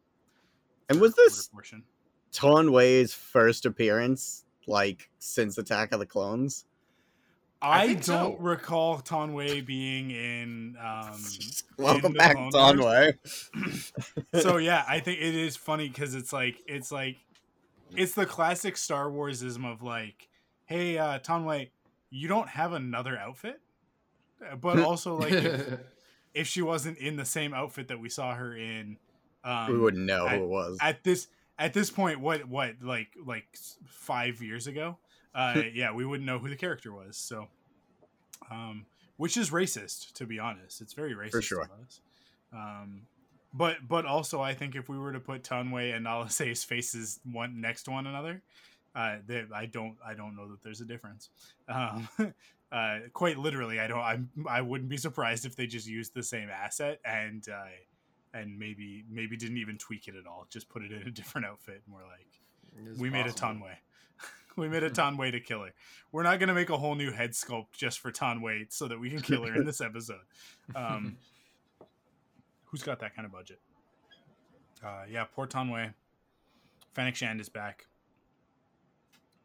And was this portion? Taun We's first appearance, like, since Attack of the Clones? I, think don't so. recall Taun We being in. Um, Welcome in back, Clone Wars. Taun We. so yeah, I think it is funny because it's like it's like it's the classic Star Warsism of like, hey, uh, Taun We, you don't have another outfit, Uh, but also like if, if she wasn't in the same outfit that we saw her in, um, we wouldn't know I- who it was. at this at this point. What what like like five years ago? Uh, yeah, we wouldn't know who the character was. So, um, which is racist to be honest. It's very racist. For sure. Um, but but also I think if we were to put Taun We and Nala Se's faces one next to one another, uh, they, I don't I don't know that there's a difference. Um, uh, quite literally, I don't I'm I wouldn't be surprised if they just used the same asset and uh, and maybe maybe didn't even tweak it at all, just put it in a different outfit. We're like, we made a. Taun We. we made a Taun We to kill her. We're not gonna make a whole new head sculpt just for Taun We so that we can kill her in this episode. Um, who's got that kind of budget? Uh, yeah, poor Taun We. Fennec Shand is back.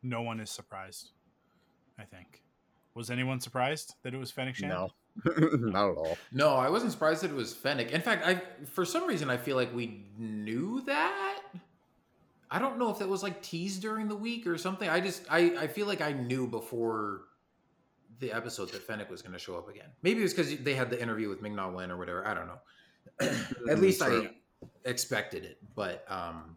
No one is surprised. I think. Was anyone surprised that it was Fennec Shand? no. Not at all. No, I wasn't surprised that it was Fennec. In fact, I for some reason I feel like we knew that. I don't know if that was like teased during the week or something. I just I I feel like I knew before the episode that Fennec was going to show up again. Maybe it was because they had the interview with Ming-Na Wen or whatever. I don't know. At least I expected it, but um,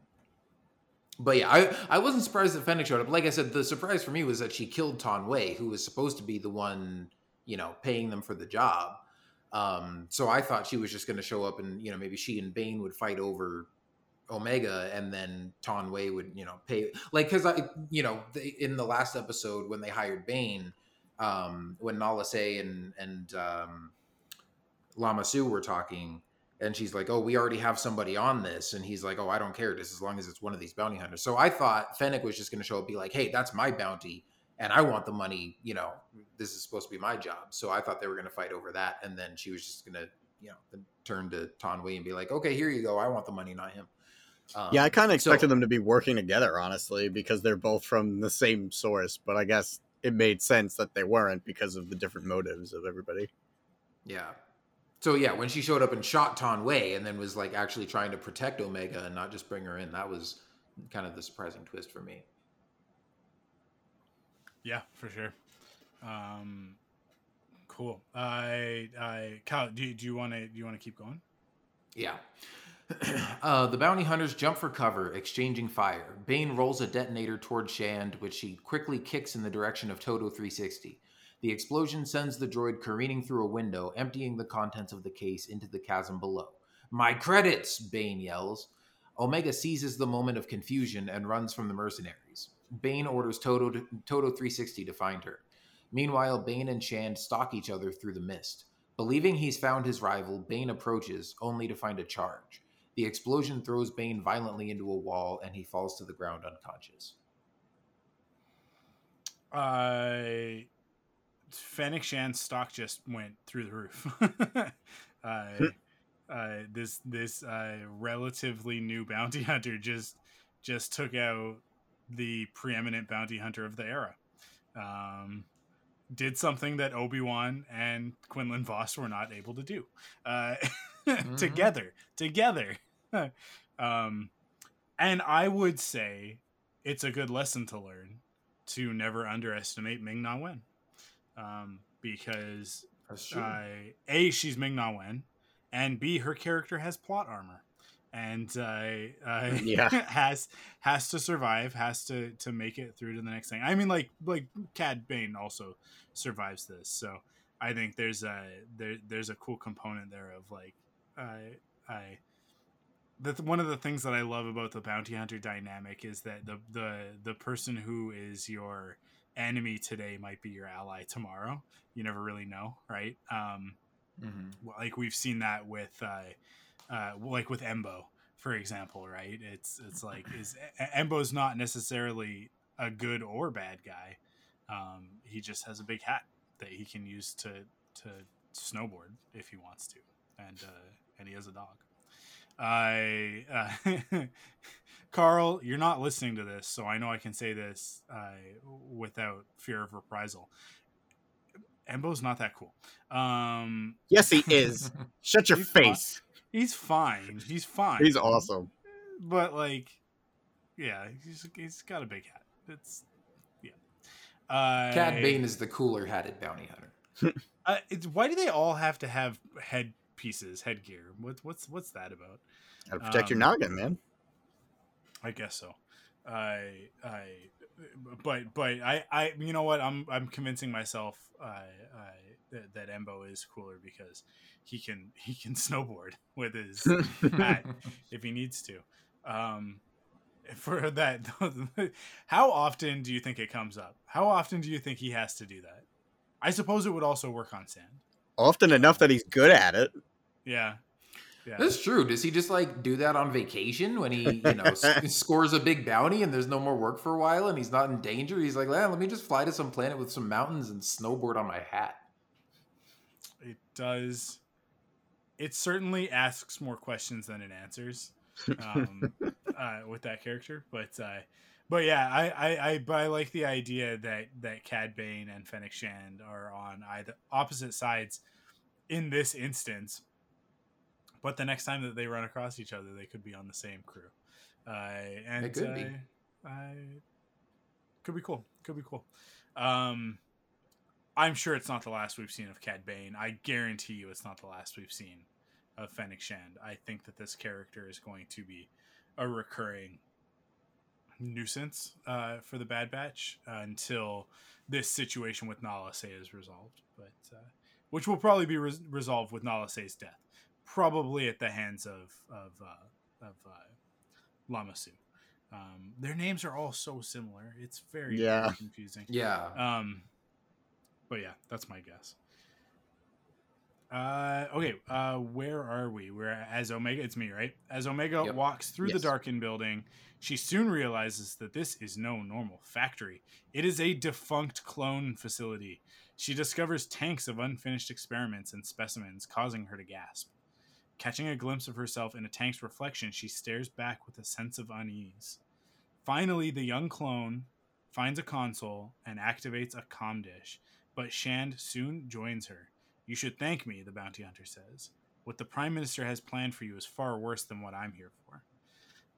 but yeah, I I wasn't surprised that Fennec showed up. Like I said, the surprise for me was that she killed Taun We, who was supposed to be the one you know paying them for the job. Um, so I thought she was just going to show up and you know maybe she and Bane would fight over Omega, and then Taun We would you know pay like because I you know they, in the last episode when they hired Bane, um, when Nala Se and and um, Lama Su were talking, and she's like, "Oh, we already have somebody on this," and he's like, "Oh, I don't care, just as long as it's one of these bounty hunters." So I thought Fennec was just going to show up, be like, "Hey, that's my bounty." And I want the money, you know, this is supposed to be my job. So I thought they were going to fight over that. And then she was just going to, you know, turn to Taun We and be like, okay, here you go. I want the money, not him. Um, Yeah, I kind of so- expected them to be working together, honestly, because they're both from the same source. But I guess it made sense that they weren't because of the different motives of everybody. Yeah. So yeah, when she showed up and shot Taun We and then was like actually trying to protect Omega and not just bring her in, that was kind of the surprising twist for me. Yeah, for sure. Um, cool. I, I, Kyle, do, do you want to, do you want to keep going? Yeah. uh, the bounty hunters jump for cover, exchanging fire. Bane rolls a detonator toward Shand, which she quickly kicks in the direction of Todo 360. The explosion sends the droid careening through a window, emptying the contents of the case into the chasm below. My credits, Bane yells. Omega seizes the moment of confusion and runs from the mercenaries. Bane orders Todo, to, Todo 360 to find her. Meanwhile, Bane and Shand stalk each other through the mist. Believing he's found his rival, Bane approaches, only to find a charge. The explosion throws Bane violently into a wall, and he falls to the ground unconscious. Uh, Fennec Shand's stock just went through the roof. uh, uh, this this uh, relatively new bounty hunter just just took out the preeminent bounty hunter of the era. Um, did something that Obi Wan and Quinlan Vos were not able to do uh, Mhm. together. Together. um, and I would say it's a good lesson to learn to never underestimate Ming-Na Wen, um, because That's true. uh, a she's Ming-Na Wen, and b her character has plot armor, and uh, uh, Yeah. has has to survive, has to to make it through to the next thing. I mean, like like Cad Bane also survives this, so I think there's a there there's a cool component there of like I I the one of the things that I love about the bounty hunter dynamic is that the the the person who is your enemy today might be your ally tomorrow. You never really know, right? Um, Mhm. like we've seen that with uh, uh, like with Embo, for example, right? It's it's like is Embo's not necessarily a good or bad guy. Um, he just has a big hat that he can use to to snowboard if he wants to, and uh, and he has a dog. I uh, Carl, you're not listening to this, so I know I can say this uh, without fear of reprisal. Embo's not that cool. Um, Yes, he is. Shut your He's fine. face. he's fine. He's fine. He's awesome. But like, yeah, he's he's got a big hat. It's yeah. Uh, Cad Bane is the cooler hatted bounty hunter. Uh, it's, why do they all have to have head pieces, headgear? What, what's what's that about? Gotta protect your Um, noggin, man. I guess so. I I but but I I you know what I'm I'm convincing myself I I that, that Embo is cooler because he can he can snowboard with his hat if he needs to. Um for that how often do you think it comes up? How often do you think he has to do that? I suppose it would also work on sand. Often enough that he's good at it. Yeah. Yeah. That's true. Does he just like do that on vacation when he, you know, scores a big bounty and there's no more work for a while and he's not in danger? He's like, "Eh, let me just fly to some planet with some mountains and snowboard on my hat. it does it certainly asks more questions than it answers um, uh, with that character but uh, but yeah I, I i but i like the idea that that cad bane and fennec shand are on either opposite sides in this instance but the next time that they run across each other they could be on the same crew uh, and could be. I, could be cool could be cool um I'm sure it's not the last we've seen of Cad Bane. I guarantee you it's not the last we've seen of Fennec Shand. I think that this character is going to be a recurring nuisance uh, for the Bad Batch uh, until this situation with Nala Se is resolved. But uh, which will probably be res- resolved with Nala Se's death, probably at the hands of of uh, of uh, Lama Su. Um, their names are all so similar. It's very, Yeah. very confusing. Yeah. Um, but yeah, that's my guess. Uh, okay, uh, where are we? We're as Omega. It's me, right? As Omega Yep. walks through the darkened building, she soon realizes that this is no normal factory. It is a defunct clone facility. She discovers tanks of unfinished experiments and specimens, causing her to gasp. Catching a glimpse of herself in a tank's reflection, she stares back with a sense of unease. Finally, the young clone finds a console and activates a comm dish, but Shand soon joins her. You should thank me, the bounty hunter says. What the Prime Minister has planned for you is far worse than what I'm here for.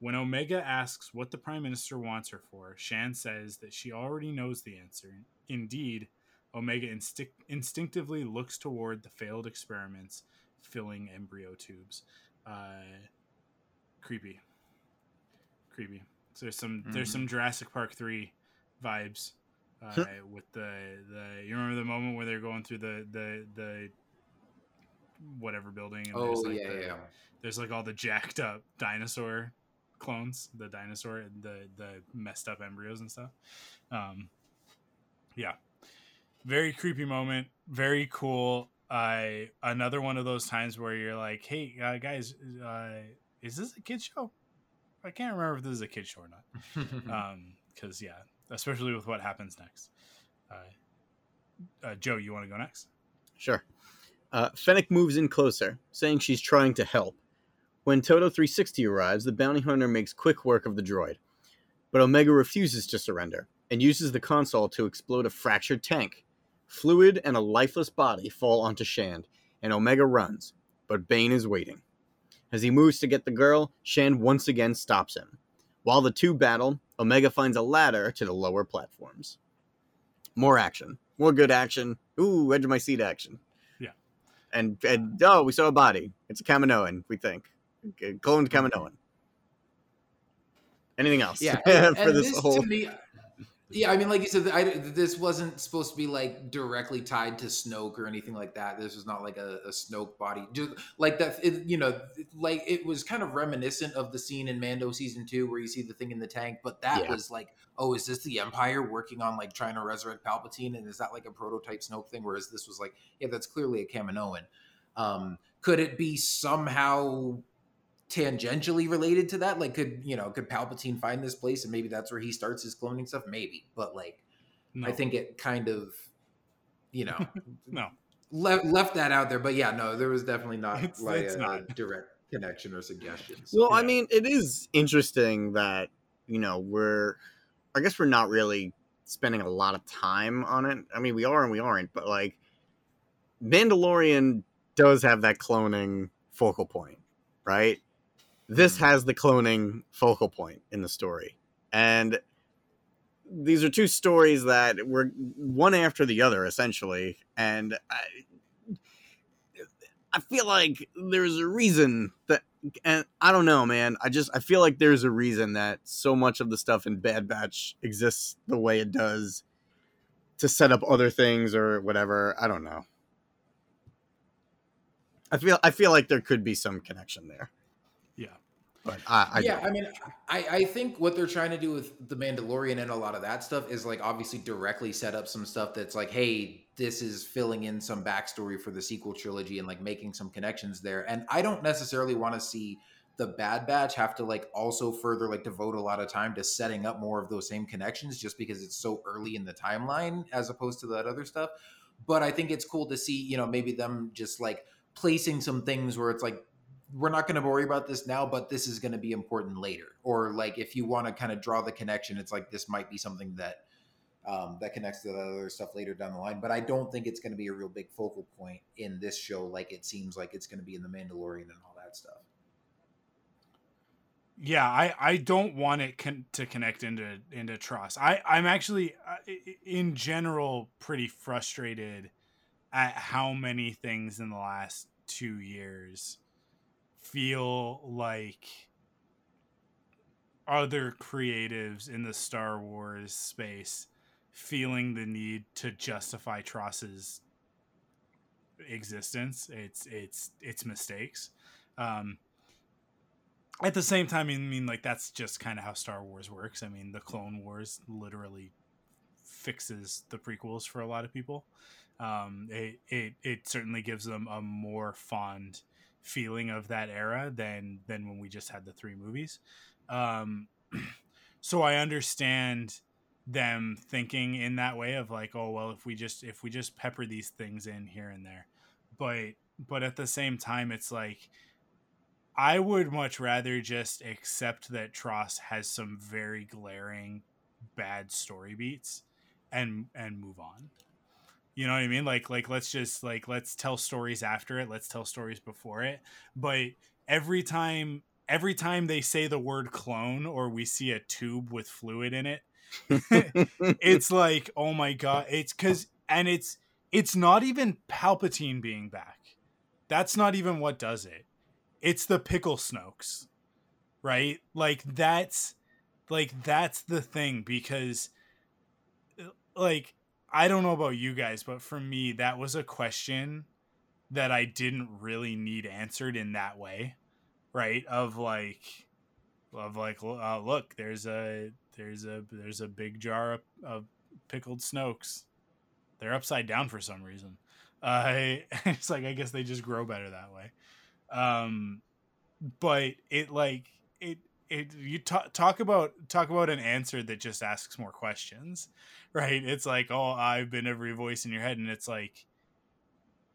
When Omega asks what the Prime Minister wants her for, Shand says that she already knows the answer. Indeed, Omega instinct- instinctively looks toward the failed experiments filling embryo tubes. Uh, creepy. Creepy. So there's some there's Mhm. some Jurassic Park 3 vibes uh, with the the you remember the moment where they're going through the the the whatever building and there's Oh like yeah, the, yeah. there's like all the jacked up dinosaur clones the dinosaur the the messed up embryos and stuff um yeah very creepy moment very cool i another one of those times where you're like hey uh, guys uh is this a kid show i can't remember if this is a kid show or not um because yeah especially with what happens next uh, uh joe you want to go next Sure. Uh, Fennec moves in closer, saying she's trying to help. When Todo 360 arrives, the bounty hunter makes quick work of the droid. But Omega refuses to surrender and uses the console to explode a fractured tank. Fluid and a lifeless body fall onto Shand, and Omega runs, but Bane is waiting. As he moves to get the girl, Shand once again stops him. While the two battle, Omega finds a ladder to the lower platforms. More action. More good action. Ooh, edge of my seat action. Yeah. And, and oh, we saw a body. It's a Kaminoan, we think. A Cloned Kaminoan. Anything else? Yeah, for and, and this, this whole. to me, yeah, I mean, like you said, I, this wasn't supposed to be like directly tied to Snoke or anything like that. This was not like a, a Snoke body, just like that. It, you know, like it was kind of reminiscent of the scene in Mando season two where you see the thing in the tank, but that Yeah. was like, oh, is this the Empire working on like trying to resurrect Palpatine, and is that like a prototype Snoke thing? Whereas this was like, yeah, that's clearly a Kaminoan. Um, could it be somehow tangentially related to that? Like, could you know, could Palpatine find this place and maybe that's where he starts his cloning stuff? Maybe, but like, No. I think it kind of, you know, no. left left that out there. But yeah, no, there was definitely not It's- like it's a, not. a direct connection or suggestions. Well, I mean, it is interesting that, you know, we're, I guess we're not really spending a lot of time on it. I mean, we are and we aren't, but like, Mandalorian does have that cloning focal point, right? This has the cloning focal point in the story. And these are two stories that were one after the other, essentially. And I, I feel like there's a reason that and I don't know, man. I just I feel like there's a reason that so much of the stuff in Bad Batch exists the way it does to set up other things or whatever. I don't know. I feel I feel like there could be some connection there. But I, I yeah, don't. I mean, I, I think what they're trying to do with the Mandalorian and a lot of that stuff is like obviously directly set up some stuff that's like, hey, this is filling in some backstory for the sequel trilogy and like making some connections there. And I don't necessarily want to see the Bad Batch have to like also further like devote a lot of time to setting up more of those same connections just because it's so early in the timeline as opposed to that other stuff. But I think it's cool to see, you know, maybe them just like placing some things where it's like we're not going to worry about this now, but this is going to be important later. Or like if you want to kind of draw the connection, it's like this might be something that um, that connects to the other stuff later down the line. But I don't think it's going to be a real big focal point in this show, like it seems like it's going to be in the Mandalorian and all that stuff. yeah i i don't want it con- to connect into into TROS. i i'm actually uh, in general pretty frustrated at how many things in the last two years feel like other creatives in the star wars space feeling the need to justify TROS's existence it's it's it's mistakes um at the same time, I mean, like that's just kind of how Star Wars works. I mean, the Clone Wars literally fixes the prequels for a lot of people. Um, it, it it certainly gives them a more fond feeling of that era than than when we just had the three movies. Um, so I understand them thinking in that way of like, oh well, if we just if we just pepper these things in here and there, but but at the same time, it's like I would much rather just accept that TROS has some very glaring bad story beats and and move on. You know what I mean? Like like let's just like let's tell stories after it, let's tell stories before it. But every time every time they say the word clone or we see a tube with fluid in it, it's like, oh my god, it's cuz and it's it's not even Palpatine being back. That's not even what does it it's the pickle snokes right like that's like that's the thing because like i don't know about you guys but for me that was a question that i didn't really need answered in that way right? Of like of like uh, look there's a there's a there's a big jar of, of pickled snokes. They're upside down for some reason. Uh it's like i guess they just grow better that way. Um but it like it it you talk talk about talk about an answer that just asks more questions right? It's like oh i've been every voice in your head and it's like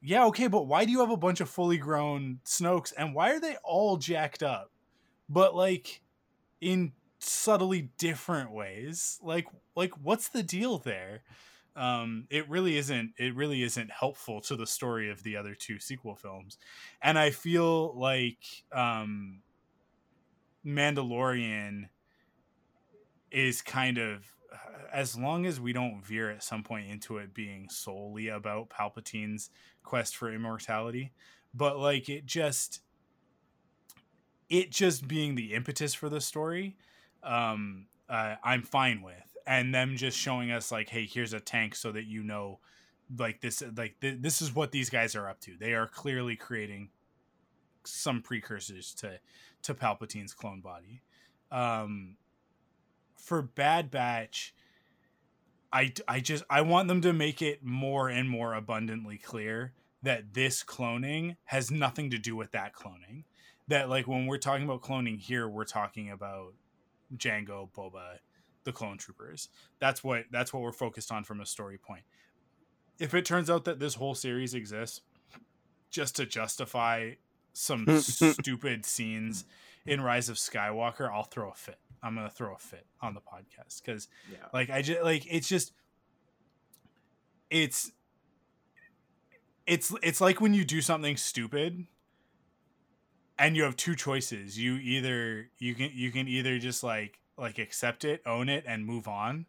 yeah okay but why do you have a bunch of fully grown snokes and why are they all jacked up? But like in subtly different ways like like what's the deal there? Um, it really isn't it really isn't helpful to the story of the other two sequel films. And i feel like um, mandalorian is kind of as long as we don't veer at some point into it being solely about palpatine's quest for immortality but like it just it just being the impetus for the story um uh, i'm fine with. And them just showing us like hey here's a tank so that you know like this like th- this is what these guys are up to. They are clearly creating some precursors to to palpatine's clone body um for bad batch i i just i want them to make it more and more abundantly clear that this cloning has nothing to do with that cloning that like when we're talking about cloning here we're talking about Jango, Boba, the clone troopers. That's what that's what we're focused on from a story point. If it turns out that this whole series exists just to justify some stupid scenes in Rise of Skywalker, I'll throw a fit. I'm gonna throw a fit on the podcast because, Yeah. like, I just like it's just it's it's it's like when you do something stupid and you have two choices you either you can you can either just like like accept it own it and move on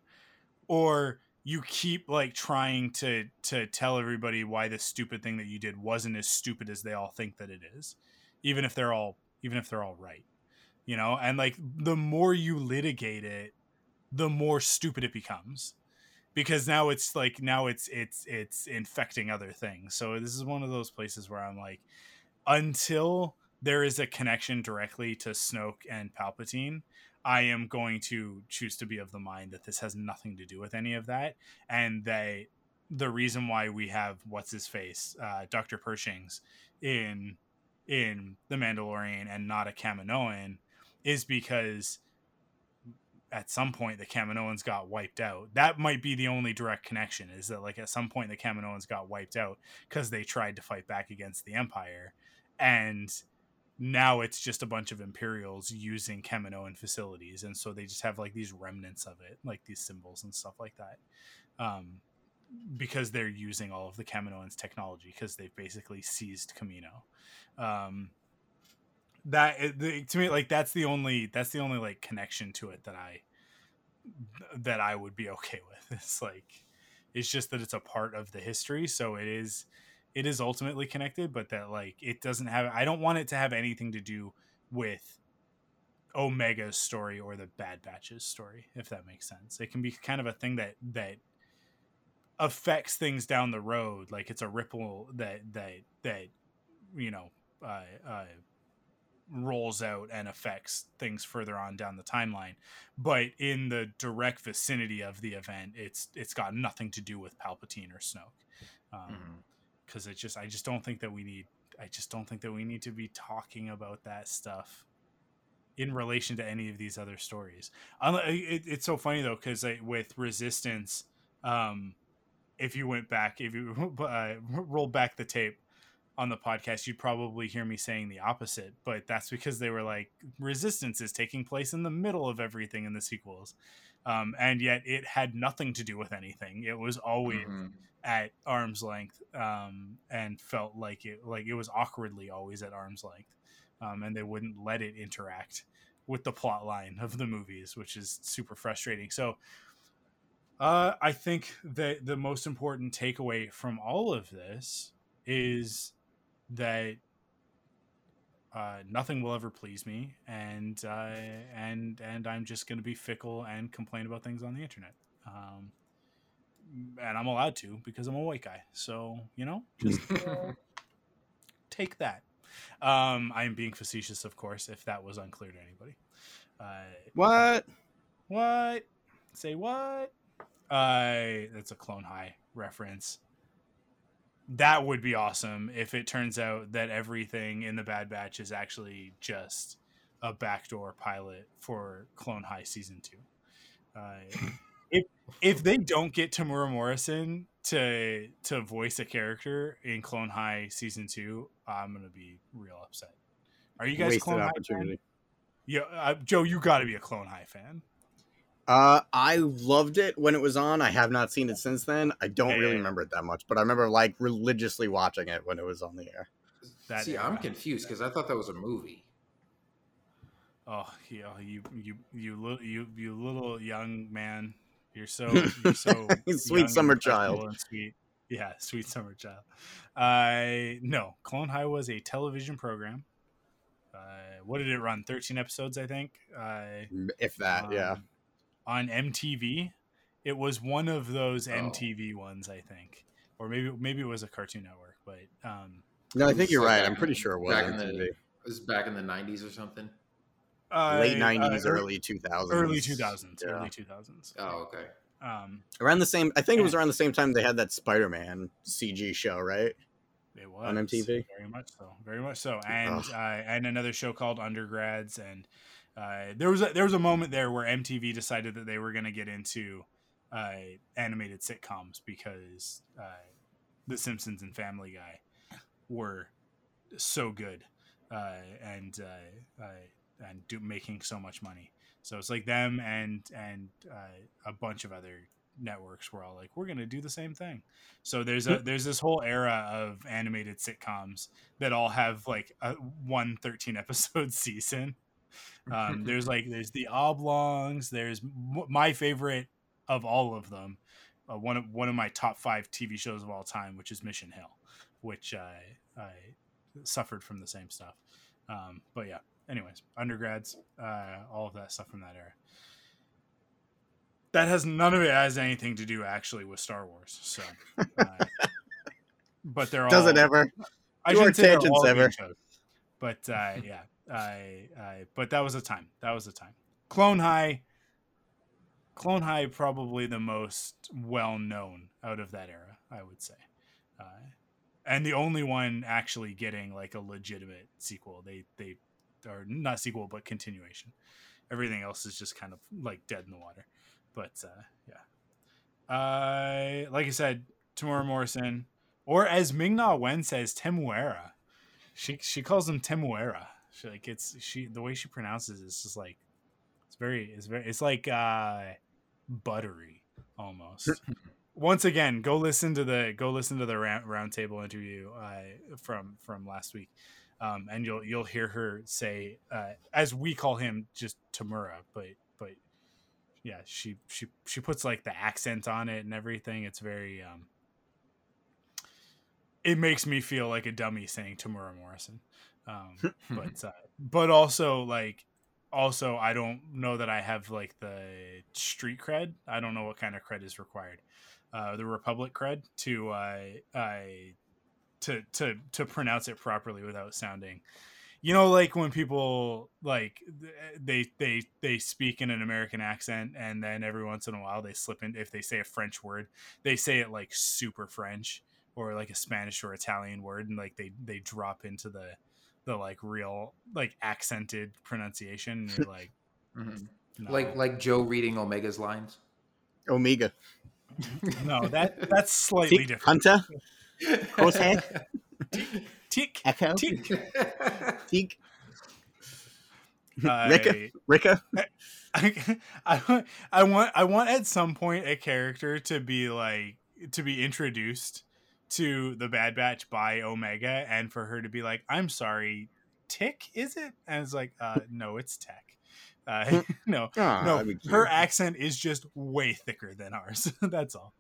or you keep like trying to to tell everybody why this stupid thing that you did wasn't as stupid as they all think that it is even if they're all even if they're all right you know? And like the more you litigate it the more stupid it becomes because now it's like now it's it's it's infecting other things. So this is one of those places where i'm like until there is a connection directly to snoke and palpatine i am going to choose to be of the mind that this has nothing to do with any of that and they the reason why we have what's his face uh, dr pershing's in in the mandalorian and not a kaminoan is because at some point the Kaminoans got wiped out. That might be the only direct connection is that like at some point the Kaminoans got wiped out because they tried to fight back against the Empire, and now it's just a bunch of Imperials using Kaminoan facilities, and so they just have like these remnants of it, like these symbols and stuff like that, um, because they're using all of the Kaminoans' technology because they've basically seized Kamino. Um, that the, to me like that's the only that's the only like connection to it that i that i would be okay with it's like it's just that it's a part of the history so it is it is ultimately connected but that like it doesn't have i don't want it to have anything to do with omega's story or the bad batches story if that makes sense. It can be kind of a thing that that affects things down the road like it's a ripple that that that you know uh, uh rolls out and affects things further on down the timeline. But in the direct vicinity of the event it's it's got nothing to do with palpatine or snoke. Um Mhm. Because it just i just don't think that we need i just don't think that we need to be talking about that stuff in relation to any of these other stories it's so funny though because with resistance um if you went back if you uh, roll back the tape on the podcast, you'd probably hear me saying the opposite, but that's because they were like, Resistance is taking place in the middle of everything in the sequels. Um, and yet it had nothing to do with anything. It was always Mhm. at arm's length um, and felt like it like it was awkwardly always at arm's length. Um, and they wouldn't let it interact with the plot line of the movies, which is super frustrating. So uh, I think that the most important takeaway from all of this is that uh, nothing will ever please me, and uh, and and I'm just going to be fickle and complain about things on the internet. Um, and I'm allowed to because I'm a white guy. So you know, just take that. Um, I am being facetious, of course, if that was unclear to anybody. Uh, What? what? Say what? Uh, that's a Clone High reference. That would be awesome if it turns out that everything in the Bad Batch is actually just a backdoor pilot for Clone High season two. Uh, if if they don't get Temuera Morrison to to voice a character in Clone High season two, I'm gonna be real upset. Are you guys Wasted Clone High fan? Yeah, uh, Joe, you got to be a Clone High fan. Uh, I loved it when it was on. I have not seen it since then. I don't Yeah, really yeah. remember it that much, but I remember like religiously watching it when it was on the air. That See, I'm confused because I thought that was a movie. Oh, yeah, you you you little you you little young man. You're so you're so Sweet summer child. sweet. Yeah, sweet summer child. Uh, no, Clone High was a television program. Uh, what did it run? Thirteen episodes, I think. Uh, If that, yeah. On MTV, it was one of those Oh. MTV ones, I think, or maybe maybe it was a Cartoon Network, but um, No, I think you're right. I'm pretty sure it was back in MTV. the- It was back in the 90s or something. uh, Late uh, '90s, ear- early 2000s. early two thousands, Yeah. early two thousands. Oh, okay. Um, Around the same, I think it was around the same time they had that Spider-Man CG show, right? It was On MTV? very much so, very much so, and Ugh. uh, and another show called Undergrads, and uh, there was a, there was a moment there where MTV decided that they were going to get into uh, animated sitcoms because uh, The Simpsons and Family Guy were so good uh, and uh, uh, and do, making so much money. So it's like them and and uh, a bunch of other networks were all like, we're gonna do the same thing. So there's a there's this whole era of animated sitcoms that all have like a one 13 episode season. Um, there's like there's the oblongs. There's my favorite of all of them. Uh, one of one of my top five TV shows of all time, which is Mission Hill, which I I suffered from the same stuff. Um, but yeah, anyways, undergrads, uh, all of that stuff from that era. That has none of it has anything to do actually with Star Wars. So, uh, but they're all Does it ever? I shouldn't say tangents all ever. shows. But uh, yeah, I, I but that was a time. That was a time. Clone High. Clone High probably the most well known out of that era, I would say, uh, and the only one actually getting like a legitimate sequel. They they are not sequel but continuation. Everything else is just kind of like dead in the water. But uh, yeah, uh, like I said, Tamora Morrison, or as Ming-Na Wen says, Temuera. She she calls him Temuera. She like it's she the way she pronounces it is just like it's very it's very it's like uh buttery almost. Once again, go listen to the go listen to the round roundtable interview uh, from from last week, um, and you'll you'll hear her say uh, as we call him just Tamura, but but yeah, she she she puts like the accent on it and everything. It's very um, it makes me feel like a dummy saying Tamura Morrison. Um, but uh, but also like also I don't know that I have like the street cred. I don't know what kind of cred is required. Uh, the Republic cred to uh, I to to to pronounce it properly without sounding you know like when people like they they they speak in an american accent and then every once in a while they slip in if they say a french word they say it like super french or like a spanish or italian word and like they they drop into the the like real like accented pronunciation and you're like Mhm. no. Like like Joe reading Omega's lines. Omega. no that that's slightly Tick, different Hunter. Crosshair. tick Echo. tick Teak. I- Ricka. Ricka. I, I want I want I want at some point a character to be like to be introduced to the Bad Batch by Omega and for her to be like, I'm sorry, Tick, is it? And it's like, uh no, it's Tech. Uh no. Aw, no, her accent is just way thicker than ours. That's all.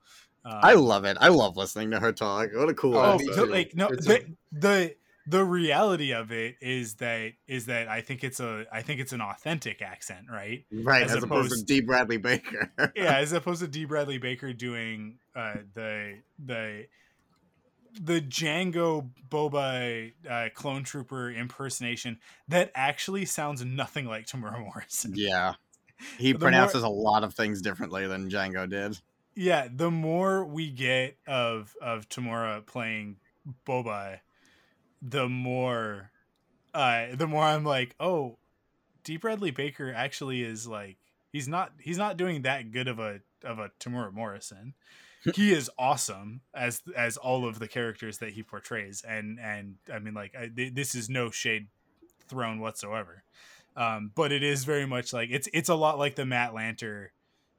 Um, I love it. I love listening to her talk. What a cool Oh, Oh, episode. like no, the, the the reality of it is that is that I think it's a I think it's an authentic accent, right? right, as as, opposed, opposed- to D. Bradley Baker. yeah, as opposed to D. Bradley Baker doing uh, the the the Jango Boba uh, clone trooper impersonation that actually sounds nothing like Temuera Morrison. yeah. He The more- pronounces a lot of things differently than Jango did. Yeah, the more we get of of Temuera playing Boba, the more uh the more I'm like, oh, D. Bradley Baker actually is like he's not he's not doing that good of a of a Temuera Morrison. He is awesome as as all of the characters that he portrays and and I mean like I, th- this is no shade thrown whatsoever. Um, but it is very much like it's it's a lot like the Matt Lanter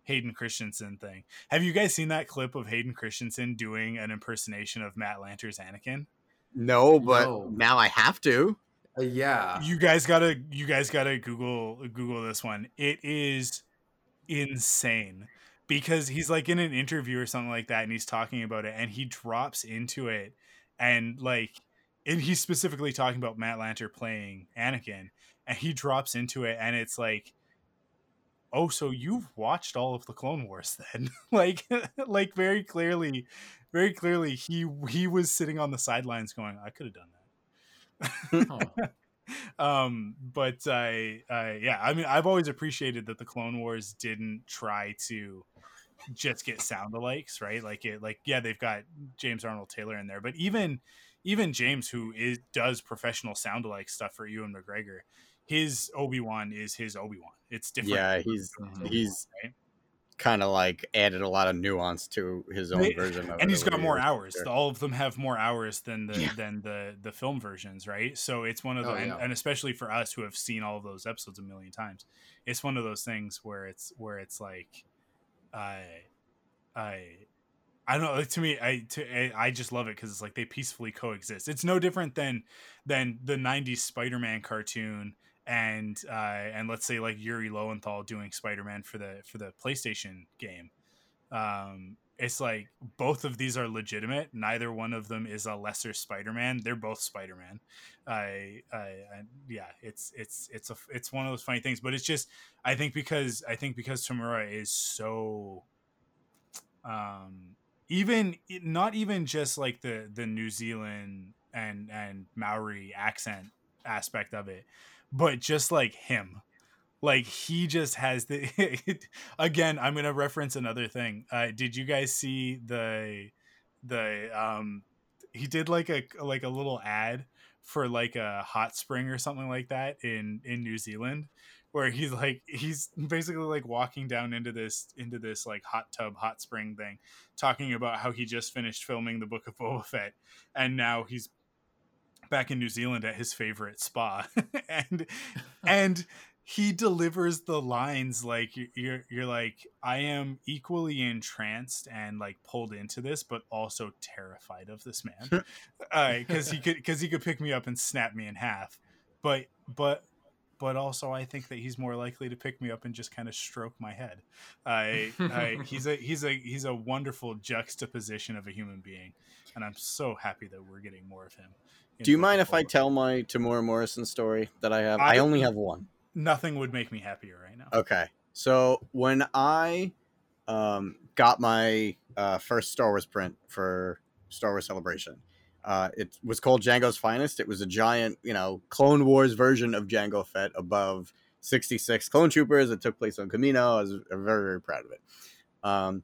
Hayden Christensen thing. Have you guys seen that clip of Hayden Christensen doing an impersonation of Matt Lanter's Anakin? No, but No. now I have to. Uh, yeah. You guys gotta you guys gotta Google Google this one. It is insane because he's like in an interview or something like that and he's talking about it and he drops into it and like and he's specifically talking about Matt Lanter playing Anakin and he drops into it and it's like oh so you've watched all of the clone wars then like like very clearly very clearly he he was sitting on the sidelines going i could have done that. um but i i yeah i mean i've always appreciated that the clone wars didn't try to just get sound alikes right like it like yeah they've got james arnold taylor in there but even even james who is does professional sound alike stuff for ewan mcgregor his obi-wan is his obi-wan it's different Yeah, he's Mhm. he's right? Kind of like added a lot of nuance to his own They- version of it. and he's over got more hours. for sure. All of them have more hours than the Yeah. than the the film versions, right? So it's one of the Oh, and, yeah. and especially for us who have seen all of those episodes a million times, it's one of those things where it's where it's like, I, I, I don't know. To me, I to I I just love it because it's like they peacefully coexist. It's no different than than the '90s Spider-Man cartoon and uh and let's say like Yuri Lowenthal doing Spider-Man for the for the PlayStation game. Um it's like both of these are legitimate. Neither one of them is a lesser spider-man. They're both spider-man. I i, I yeah it's it's it's a it's one of those funny things but it's just i think because i think because temuera is so um even not even just like the the new zealand and and maori accent aspect of it but just like him. Like he just has the again i'm gonna reference another thing. Uh did you guys see the the um he did like a like a little ad for like a hot spring or something like that in in new zealand where he's like he's basically like walking down into this into this like hot tub hot spring thing talking about how he just finished filming the book of boba fett and now he's back in new zealand at his favorite spa and and he delivers the lines like you- you're you're like I am equally entranced and like pulled into this, but also terrified of this man, because uh, he could because he could pick me up and snap me in half, but but but also I think that he's more likely to pick me up and just kind of stroke my head. I, I he's a he's a he's a wonderful juxtaposition of a human being, and I'm so happy that we're getting more of him. Do you mind if I tell my Temuera Morrison story that I have? I, I- only have one. Nothing would make me happier right now. Okay. So when I um, got my uh, first Star Wars print for Star Wars Celebration, uh, it was called Jango's Finest. It was a giant, you know, Clone Wars version of Jango Fett above 66 clone troopers. It took place on Kamino. I was very, very proud of it. Um,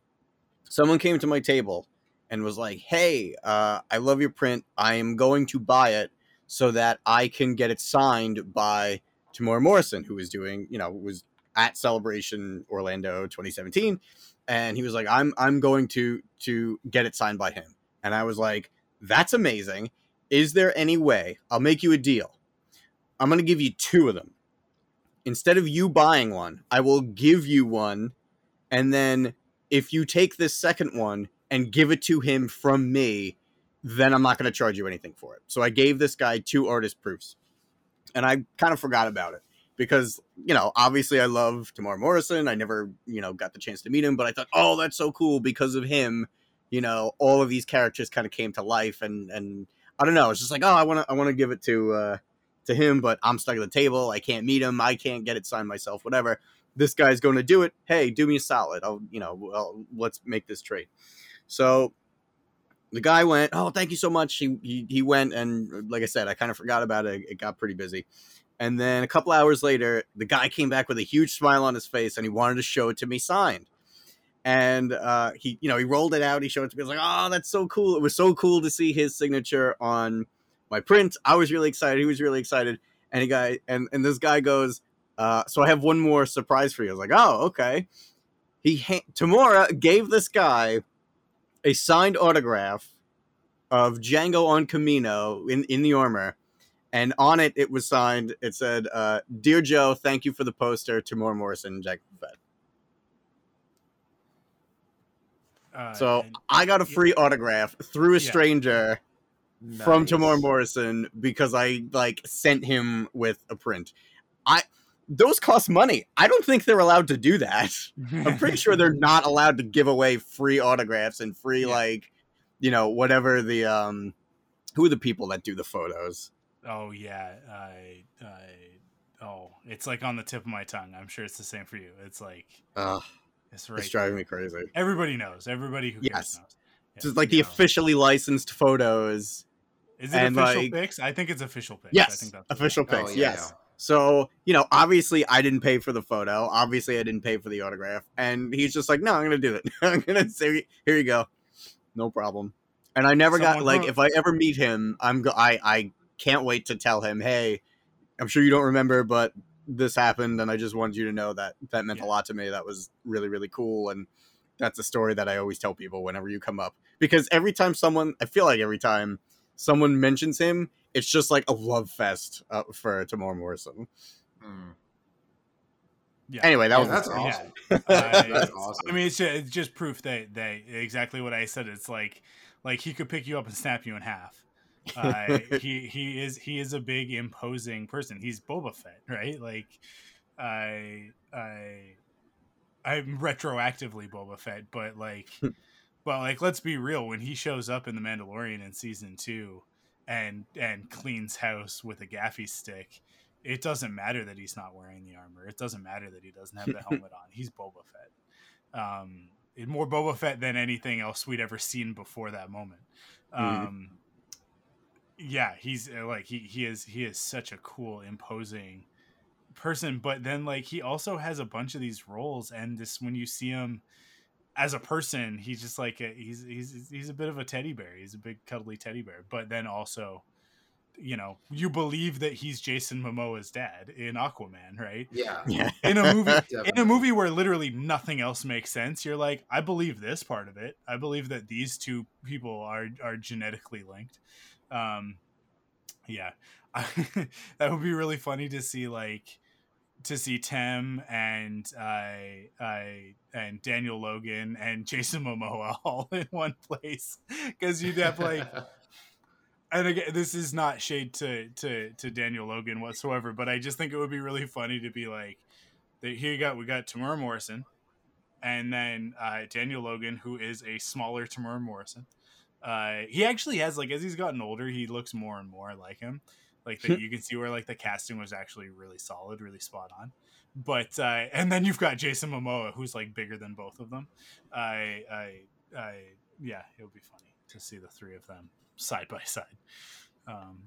someone came to my table and was like, "Hey, uh, I love your print. I am going to buy it so that I can get it signed by Temuera Morrison, who was doing, you know, was at Celebration Orlando 2017, and he was like, "I'm I'm going to to get it signed by him," and I was like, "That's amazing. Is there any way I'll make you a deal? I'm going to give you two of them. Instead of you buying one, I will give you one, and then if you take this second one and give it to him from me." Then I'm not going to charge you anything for it. So I gave this guy two artist proofs and I kind of forgot about it because you know obviously I love Temuera Morrison. I never you know got the chance to meet him, but I thought, oh, that's so cool because of him. You know, all of these characters kind of came to life, and and I don't know. It's just like, oh, I want to I want to give it to uh, to him, but I'm stuck at the table. I can't meet him. I can't get it signed myself. Whatever. This guy's going to do it. Hey, do me a solid. I'll you know, well, let's make this trade. So the guy went, oh, thank you so much. He, he he went, and like I said, I kind of forgot about it. It got pretty busy. And then a couple hours later, the guy came back with a huge smile on his face, and he wanted to show it to me signed. And uh, he, you know, he rolled it out. He showed it to me. I was like, "Oh, that's so cool!" It was so cool to see his signature on my print. I was really excited. He was really excited. And he guy, and and this guy goes, uh, "So I have one more surprise for you." I was like, "Oh, okay." He ha- Temuera gave this guy a signed autograph of Jango on Kamino in, in the armor. And on it, it was signed. It said, uh, Dear Joe, thank you for the poster. Temuera Morrison, and Jack Fett. Uh, So and- I got a free autograph through a Yeah. stranger from Nice. Temuera Morrison because I like sent him with a print. I those cost money. I don't think they're allowed to do that. I'm pretty sure they're not allowed to give away free autographs and free Yeah. like you know whatever the um who are the people that do the photos. Oh yeah, I, I, oh, it's like on the tip of my tongue. I'm sure it's the same for you. It's like Ugh, it's right. it's driving me crazy. Everybody knows. Everybody who cares Yes. knows. It's just like the know. officially licensed photos. Is it and, official like- pics? I think it's official pics. I Yes, think that's official is. Oh, pics. yeah, yes. So you know, obviously, I didn't pay for the photo. Obviously, I didn't pay for the autograph. And he's just like, "No, I'm gonna do it. I'm gonna say, here you go, no problem." And I never got like, wrote- if I ever meet him, I'm go- I I can't wait to tell him, "Hey, I'm sure you don't remember, but this happened, and I just wanted you to know that that meant Yeah. a lot to me. That was really really cool, and that's a story that I always tell people whenever you come up because every time someone, I feel like every time someone mentions him, it's just like a love fest uh, for Temuera Morrison. Mm. Yeah. Anyway, that Yeah, was that's Yeah. awesome. I- That's awesome. I mean, it's just, it's just proof that that exactly what I said. It's like like he could pick you up and snap you in half. Uh, he he is he is a big imposing person. He's Boba Fett, right? Like I I I'm retroactively Boba Fett, but like but like let's be real. When he shows up in the Mandalorian in season two and and cleans house with a gaffi stick. It doesn't matter that he's not wearing the armor. It doesn't matter that he doesn't have the helmet on. He's Boba Fett. Um, more Boba Fett than anything else we'd ever seen before that moment. Mhm. Um, yeah, he's uh, like he he is he is such a cool, imposing person. But then like he also has a bunch of these roles, and this when you see him as a person, he's just like a, he's he's he's a bit of a teddy bear. He's a big cuddly teddy bear. But then also, you know, you believe that he's Jason Momoa's dad in Aquaman, right? Yeah. yeah. in a movie in a movie where literally nothing else makes sense you're like i believe this part of it i believe that these two people are are genetically linked um yeah that would be really funny to see like to see Tim and I I and Daniel Logan and Jason Momoa all in one place because you'd have like and again, this is not shade to to to Daniel Logan whatsoever, but I just think it would be really funny to be like, that here you got we got Temuera Morrison, and then uh, Daniel Logan, who is a smaller Temuera Morrison. Uh, he actually has like as he's gotten older, he looks more and more like him. Like that, you can see where like the casting was actually really solid, really spot on. But uh, and then you've got Jason Momoa, who's like bigger than both of them. I I I yeah, it would be funny to see the three of them side by side. Um,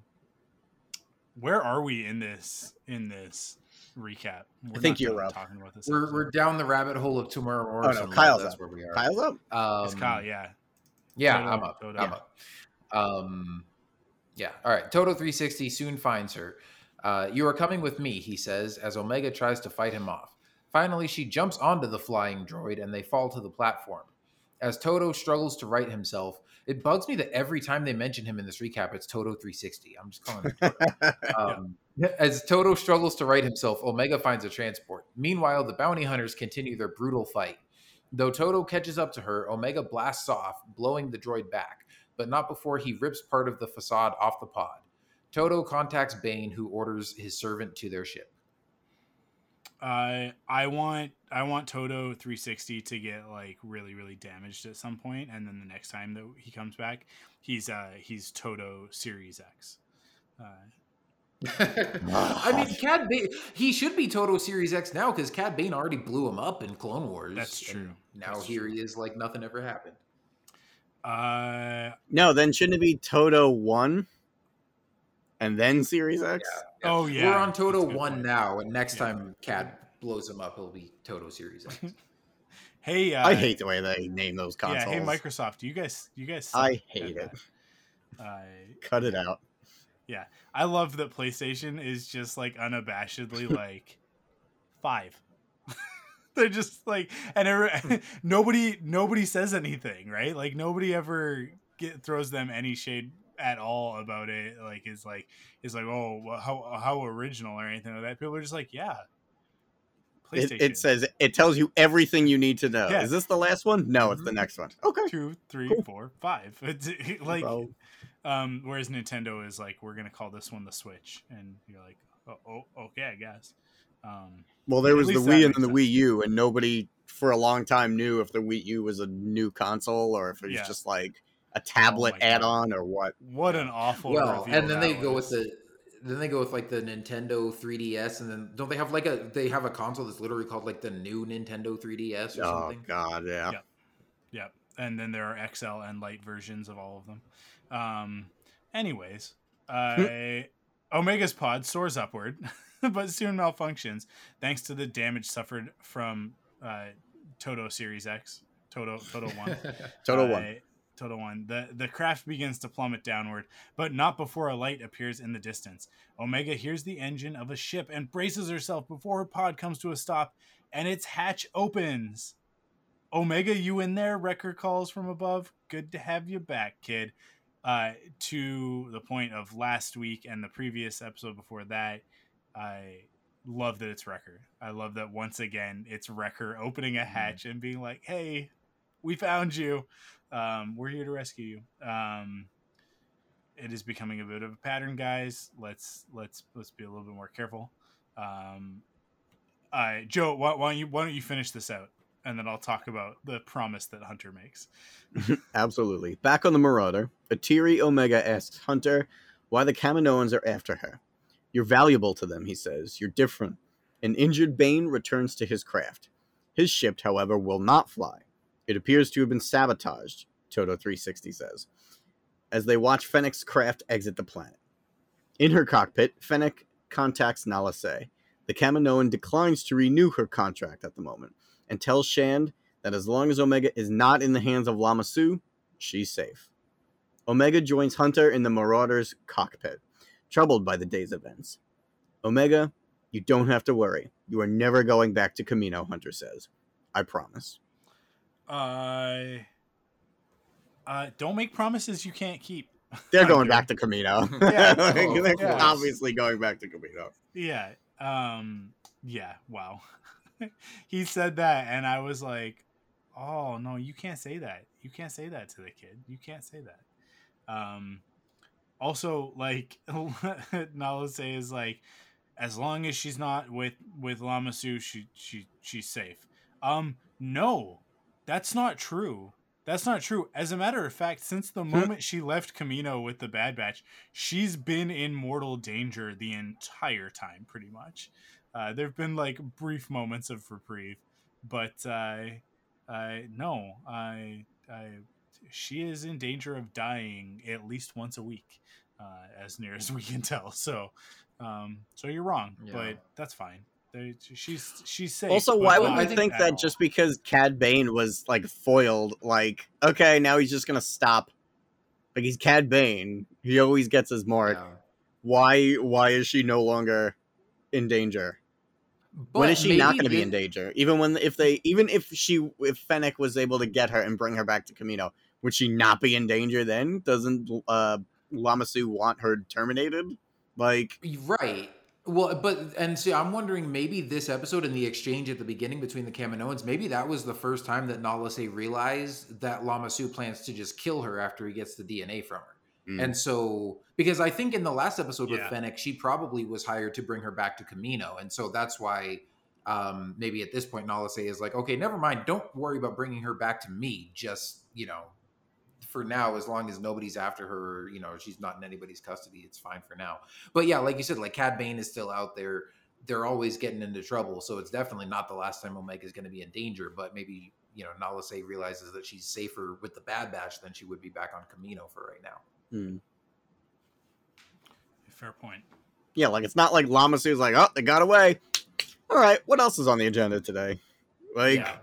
where are we in this in this recap? We're think you're up. Talking about this. We're, episode. we're down the rabbit hole of Temuera Morrison. Kyle's That's up. where we are. Kyle's up. Um, it's Kyle, yeah. Yeah, Todo- I'm up. I'm up. Um, yeah. All right. Todo 360 soon finds her. Uh, you are coming with me, he says, as Omega tries to fight him off. Finally, she jumps onto the flying droid and they fall to the platform. As Todo struggles to right himself, it bugs me that every time they mention him in this recap, it's Todo 360. I'm just calling him Todo. Um, As Todo struggles to right himself, Omega finds a transport. Meanwhile, the bounty hunters continue their brutal fight. Though Todo catches up to her, Omega blasts off, blowing the droid back, but not before he rips part of the facade off the pod. Todo contacts Bane, who orders his servant to their ship. Uh, I want I want Todo 360 to get like really really damaged at some point, and then the next time that he comes back, he's uh he's Todo Series X. Uh, I mean, Cad Bane, he should be Todo Series X now because Cad Bane already blew him up in Clone Wars. That's true. Now That's here true. he is like nothing ever happened. Uh No, then shouldn't it be Todo one, and then Series X? oh yeah, We're on Todo 1 point. now, and next Yeah. time Cad blows him up, it'll be Todo Series X. Hey, uh, I hate the way they name those consoles. Yeah, hey Microsoft, do you guys you guys? I hate it. that. Uh, Cut it out. Yeah, I love that PlayStation is just like unabashedly like five. They're just like, and every, nobody nobody says anything, right? Like nobody ever get throws them any shade at all about it. Like is like is like, oh, how how original or anything like that. People are just like, yeah, It, it says it tells you everything you need to know. Yeah. Is this the last one? No, it's the Mhm. next one. Okay. two, three, Cool. four, five. It's like, Bro. um, whereas Nintendo is like, we're gonna call this one the Switch, and you're like, oh, oh okay, I guess. Um, Well, there was the Wii and then the Wii U, and nobody for a long time knew if the Wii U was a new console or if it was Yeah. just like a tablet my God. add-on or what. what an awful. well, and then they that go with the then they go with like the Nintendo 3DS, and then don't they have like a they have a console that's literally called like the new Nintendo 3DS or Oh something? God, yeah. Yeah. Yep. And then there are XL and light versions of all of them. Um, anyways, uh, Omega's pod soars upward, but soon malfunctions thanks to the damage suffered from uh, Todo Series X, Todo Todo One. Total Uh, one. Total One. The the craft begins to plummet downward, but not before a light appears in the distance. Omega hears the engine of a ship and braces herself before her pod comes to a stop, and its hatch opens. Omega, you in there? Wrecker calls from above. Good to have you back, kid. Uh, to the point of last week and the previous episode before that, I love that it's Wrecker. I love that once again it's Wrecker opening a hatch and being like, "Hey, we found you. Um, we're here to rescue you." Um, it is becoming a bit of a pattern, guys. Let's let's let's be a little bit more careful. Um, uh, Joe, why, why don't you why don't you finish this out, and then I'll talk about the promise that Hunter makes. Absolutely. Back on the Marauder, Atiri Omega asks Hunter why the Kaminoans are after her. You're valuable to them, he says. You're different. An injured Bane returns to his craft. His ship, however, will not fly. It appears to have been sabotaged, Todo 360 says, as they watch Fennec's craft exit the planet. In her cockpit, Fennec contacts Nala Se. The Kaminoan declines to renew her contract at the moment and tells Shand that as long as Omega is not in the hands of Lama Su, she's safe. Omega joins Hunter in the Marauder's cockpit, troubled by the day's events. Omega, you don't have to worry. You are never going back to Kamino, Hunter says. I promise. Uh, uh, don't make promises you can't keep. They're going back to Kamino. Yeah, Like, they're yeah. obviously going back to Kamino. Yeah. Um. Yeah. Wow. he said that, and I was like, "Oh no, you can't say that. You can't say that to the kid. You can't say that." Um. Also, like Nala Se is like, as long as she's not with with Lama Su, she she she's safe. Um. No, that's not true. That's not true. As a matter of fact, since the moment she left Kamino with the Bad Batch, she's been in mortal danger the entire time, pretty much. Uh, there have been like brief moments of reprieve, but uh, I, no, I, I, she is in danger of dying at least once a week, uh, as near as we can tell. So, um, so you're wrong, Yeah. but that's fine. They, she's she's safe. Also, why would not we think think that all. just because Cad Bane was like foiled, like, okay, now he's just gonna stop? Like he's Cad Bane. He always gets his mark. Yeah. Why why is she no longer in danger? But when is she not going to be in danger? Even when if they even if she if Fennec was able to get her and bring her back to Kamino, would she not be in danger then? Doesn't uh Lama Su want her terminated? Like Right. Well, but and see, I'm wondering maybe this episode and the exchange at the beginning between the Kaminoans, maybe that was the first time that Nala Se realized that Lama Su plans to just kill her after he gets the DNA from her. Mm. And so, because I think in the last episode with Yeah. Fennec, she probably was hired to bring her back to Kamino, and so that's why um, maybe at this point Nala Se is like, okay, never mind, don't worry about bringing her back to me. Just you know, for now, as long as nobody's after her, you know, she's not in anybody's custody, it's fine for now. But yeah, like you said, like Cad Bane is still out there. They're always getting into trouble, so it's definitely not the last time Omega is going to be in danger. But maybe you know, Nala Se realizes that she's safer with the Bad Batch than she would be back on Kamino for right now. hmm. Fair point. yeah, like it's not like Lama Su's like, oh, they got away. All right, what else is on the agenda today? Like, yeah.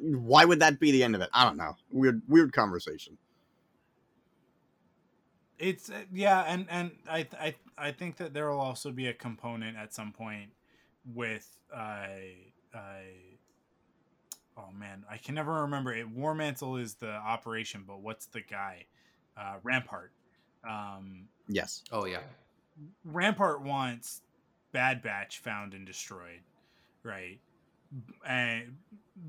Why would that be the end of it? I don't know. Weird, weird conversation. It's uh, yeah, and and I I I think that there will also be a component at some point with uh uh oh man, I can never remember it. War Mantle is the operation, but what's the guy? Uh, Rampart. Um, Yes. Oh yeah, Rampart wants Bad Batch found and destroyed. right? And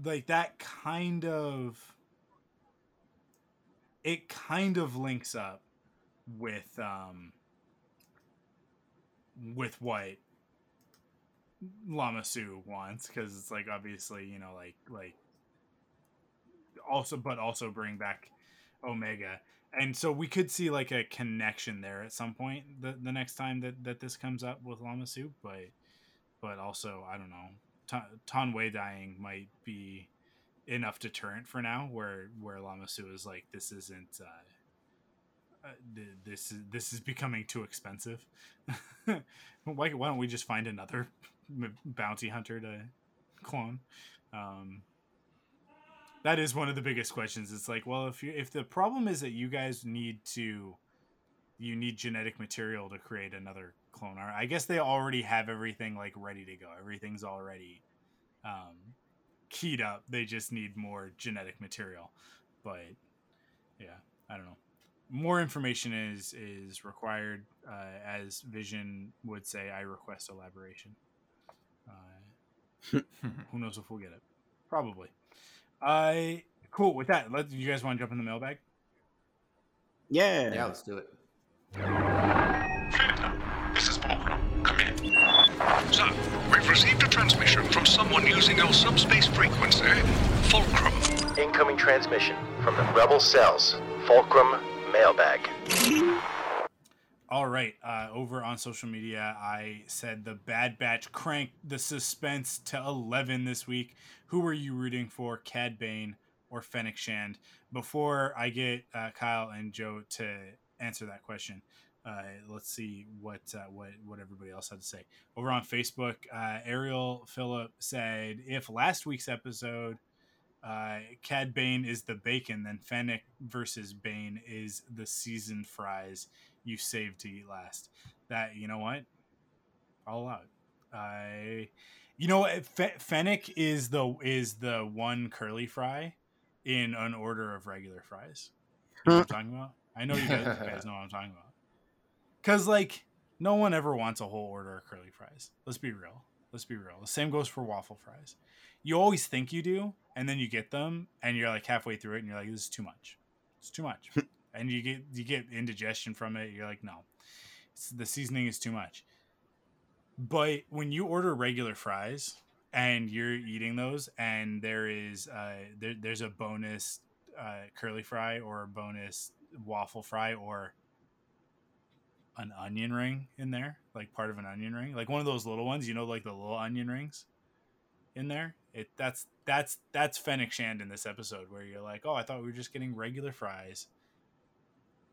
like that kind of it kind of links up with um with what Lama Su wants because it's like obviously you know like like also but also bring back Omega. And so we could see like a connection there at some point the, the next time that, that this comes up with Lama Su but but also I don't know Taun We dying might be enough deterrent for now where where Lama Su is like this isn't uh, uh, this is this is becoming too expensive. Why, why don't we just find another bounty hunter to clone? Um that is one of the biggest questions. It's like well if you if the problem is that you guys need to you need genetic material to create another clone art i guess they already have everything like ready to go everything's already um keyed up they just need more genetic material but yeah i don't know more information is is required uh, as vision would say i request elaboration uh, who knows if we'll get it probably I cool with that. Let you guys want to jump in the mailbag? Yeah. Yeah, let's do it. This is Fulcrum. Come in. So, we've received a transmission from someone using your subspace frequency, Fulcrum. Incoming transmission from the Rebel Cells, Fulcrum Mailbag. All right. Uh, over on social media, I said the Bad Batch cranked the suspense to 11 this week. Who were you rooting for, Cad Bane or Fennec Shand? Before I get uh, Kyle and Joe to answer that question, uh, let's see what uh, what what everybody else had to say. Over on Facebook, uh, Ariel Phillip said, "If last week's episode." Uh, Cad Bane is the bacon, then Fennec versus Bane is the seasoned fries you saved to eat last. That you know what? All out. I, you know, F- Fennec is the is the one curly fry in an order of regular fries. You know what I'm talking about? I know you guys, you guys know what I'm talking about. Cause like no one ever wants a whole order of curly fries. Let's be real. Let's be real. The same goes for waffle fries. You always think you do, and then you get them, and you're like halfway through it, and you're like, "This is too much. It's too much." and you get you get indigestion from it. You're like, no, it's, the seasoning is too much. But when you order regular fries and you're eating those, and there is uh, there, there's a bonus uh, curly fry or a bonus waffle fry or an onion ring in there, like part of an onion ring, like one of those little ones, you know, like the little onion rings in there. It that's that's that's Fennec Shand in this episode where you're like, oh, I thought we were just getting regular fries.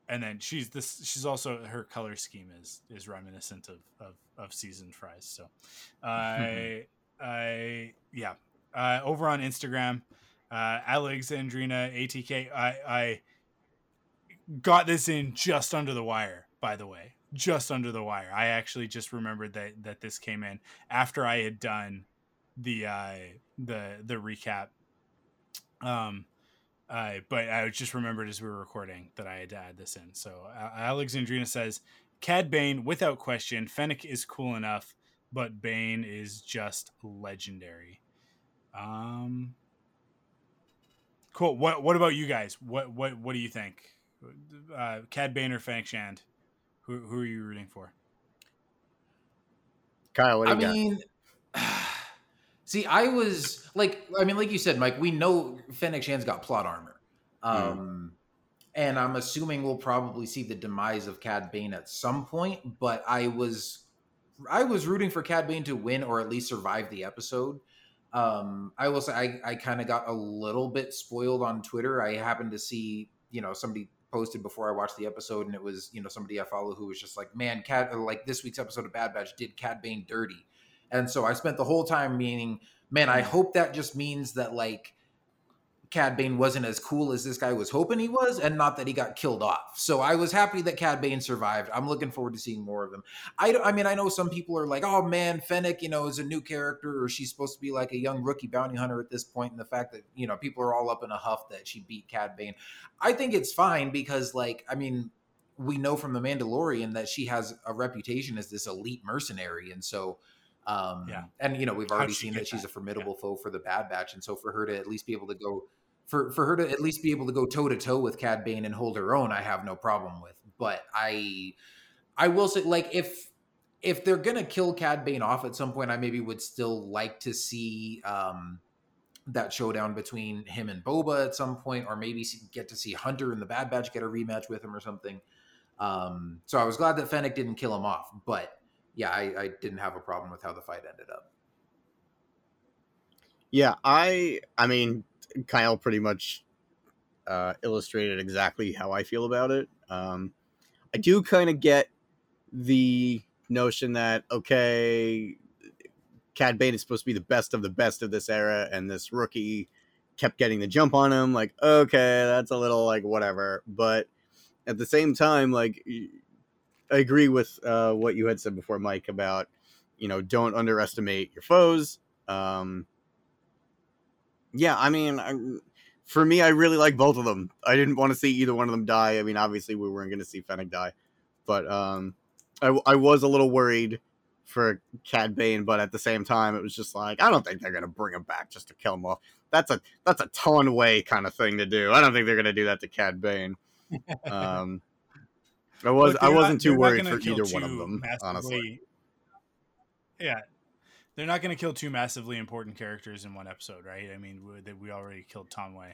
And then she's this she's also her color scheme is is reminiscent of of, of seasoned fries. So i i yeah. Uh, over on instagram uh, alexandrina atk i i got this in just under the wire by the way just under the wire i actually just remembered that that this came in after i had done the uh the the recap um uh, but I just remembered as we were recording that I had to add this in. So uh, Alexandrina says, Cad Bane, without question, Fennec is cool enough, but Bane is just legendary. Um, cool. What What about you guys? What What What do you think? Uh, Cad Bane or Fennec Shand? Who Who are you rooting for? Kyle, what do I you got? mean, see, I was like, I mean, like you said, Mike, we know Fennec Shand's got plot armor. Um, and I'm assuming we'll probably see the demise of Cad Bane at some point, but I was I was rooting for Cad Bane to win or at least survive the episode. Um, I will say I, I kind of got a little bit spoiled on Twitter. I happened to see, you know, somebody posted before I watched the episode, and it was, you know, somebody I follow who was just like, man, Cad, like this week's episode of Bad Batch did Cad Bane dirty. And so I spent the whole time meaning, man, I hope that just means that like Cad Bane wasn't as cool as this guy was hoping he was, and not that he got killed off. So I was happy that Cad Bane survived. I'm looking forward to seeing more of him. I, I mean, I know some people are like, oh man, Fennec, you know, is a new character, or she's supposed to be like a young rookie bounty hunter at this point, and the fact that, you know, people are all up in a huff that she beat Cad Bane. I think it's fine because, like, I mean, we know from The Mandalorian that she has a reputation as this elite mercenary. And so, Um, Yeah. and you know we've already seen get that she's that? a formidable foe for the Bad Batch, and so for her to at least be able to go, for for her to at least be able to go toe to toe with Cad Bane and hold her own, I have no problem with. But I, I will say, like if if they're gonna kill Cad Bane off at some point, I maybe would still like to see um, that showdown between him and Boba at some point, or maybe get to see Hunter and the Bad Batch get a rematch with him or something. Um, so I was glad that Fennec didn't kill him off, but yeah, I, I didn't have a problem with how the fight ended up. Yeah, I I mean Kyle pretty much uh, illustrated exactly how I feel about it. Um, I do kind of get the notion that okay, Cad Bane is supposed to be the best of the best of this era, and this rookie kept getting the jump on him. Like, okay, that's a little like whatever, but at the same time, like I agree with uh, what you had said before, Mike, about you know don't underestimate your foes. Um, yeah, I mean, I, for me, I really like both of them. I didn't want to see either one of them die. I mean, obviously, we weren't going to see Fennec die, but um, I, I was a little worried for Cad Bane, but at the same time, it was just like I don't think they're going to bring him back just to kill him off. That's a that's a Taun We kind of thing to do. I don't think they're going to do that to Cad Bane. Um, I was Look, I they're not- wasn't too worried for either one of them, honestly. Yeah, they're not going to kill two massively important characters in one episode, right? I mean, we, we already killed Taun We,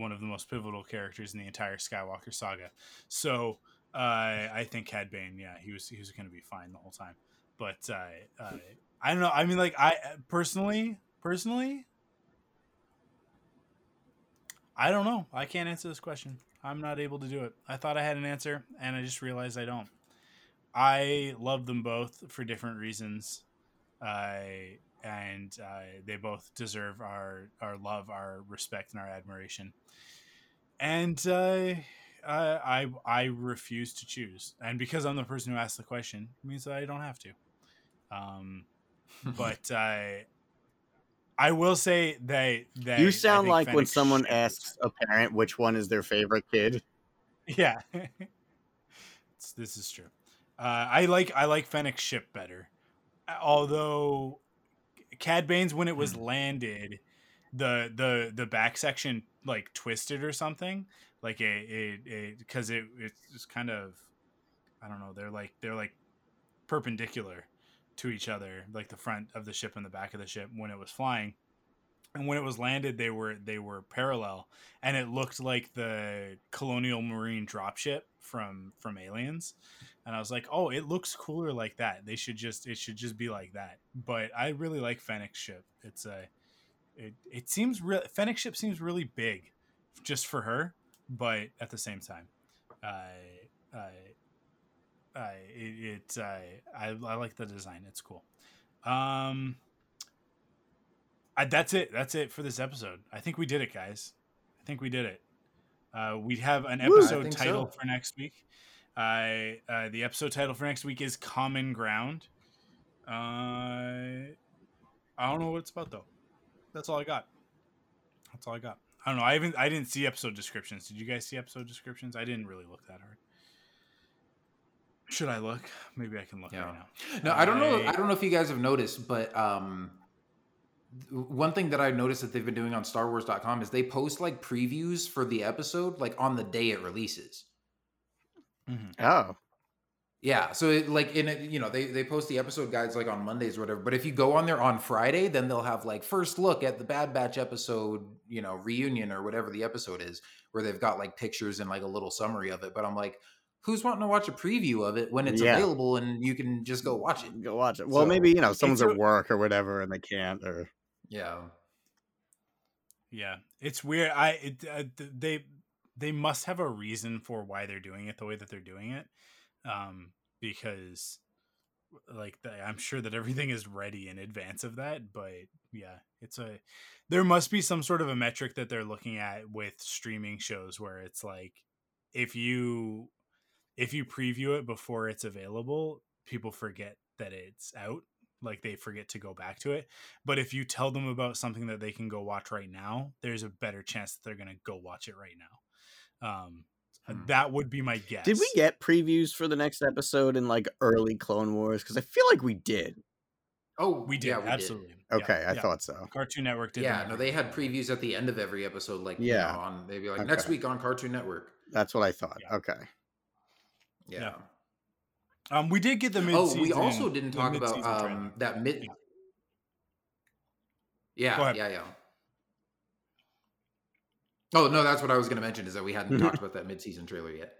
one of the most pivotal characters in the entire Skywalker saga. So uh, I think Cad Bane, yeah, he was he was going to be fine the whole time. But uh, uh, I don't know. I mean, like I personally, personally, I don't know. I can't answer this question. I'm not able to do it. I thought I had an answer, and I just realized I don't. I love them both for different reasons, and uh, they both deserve our our love, our respect, and our admiration. And uh, I I I refuse to choose, and because I'm the person who asked the question, it means that I don't have to. Um, but uh, I will say that that You sound like when someone asks a parent which one is their favorite kid. Yeah, It's- this is true. Uh, I like I like Fennec ship better, although Cad Bane's when it was hmm. landed, the the the back section like twisted or something, like it it it because it it's just kind of I don't know they're like they're like perpendicular to each other, like the front of the ship and the back of the ship when it was flying. And when it was landed, they were they were parallel, and it looked like the colonial marine dropship from from Aliens. And I was like, oh, it looks cooler like that. They should just it should just be like that. But I really like Fennec's ship. It's a it it seems real. Fennec ship seems really big, just for her, but at the same time, I I I it, it I, I I like the design. It's cool. Um, I, that's it. That's it for this episode. I think we did it, guys. I think we did it. Uh, we have an episode think title so. for next week. Uh, uh, the episode title for next week is Common Ground. Uh, I don't know what it's about though. That's all I got. That's all I got. I don't know. I haven't. I didn't see episode descriptions. Did you guys see episode descriptions? I didn't really look that hard. Should I look? Maybe I can look Yeah. right now. No, I don't know. I- I don't know if you guys have noticed, but um, one thing that I noticed that they've been doing on StarWars.com is they post like previews for the episode like on the day it releases. Mm-hmm. Oh, Yeah, so it, like in it, you know, they they post the episode guides like on Mondays or whatever. But if you go on there on Friday, then they'll have like first look at the Bad Batch episode, you know, reunion or whatever the episode is, where they've got like pictures and like a little summary of it. But I'm like, who's wanting to watch a preview of it when it's Yeah. available and you can just go watch it? go watch it. Well, So, maybe you know someone's at work or whatever, and they can't. Or Yeah. Yeah, it's weird. I it, uh, they they must have a reason for why they're doing it the way that they're doing it, um, because like the, I'm sure that everything is ready in advance of that. But yeah, it's a there must be some sort of a metric that they're looking at with streaming shows where it's like if you if you preview it before it's available, people forget that it's out. Like they forget to go back to it. But if you tell them about something that they can go watch right now, there's a better chance that they're going to go watch it right now. Um, Hmm. That would be my guess. did we get previews for the next episode in like early Clone Wars? Because I feel like we did. Oh, We did yeah, we did. absolutely. Yeah, Okay, I yeah. thought so. Cartoon Network did. Yeah, no, they had previews at the end of every episode, like you Yeah. know, on they'd be like next week on Cartoon Network. That's what I thought. Yeah. Okay. Yeah. Um, we did get the mid. Oh, we also didn't talk about um that mid. Yeah. Yeah, yeah, yeah. Oh no, that's what I was going to mention is that we hadn't talked about that mid-season trailer yet.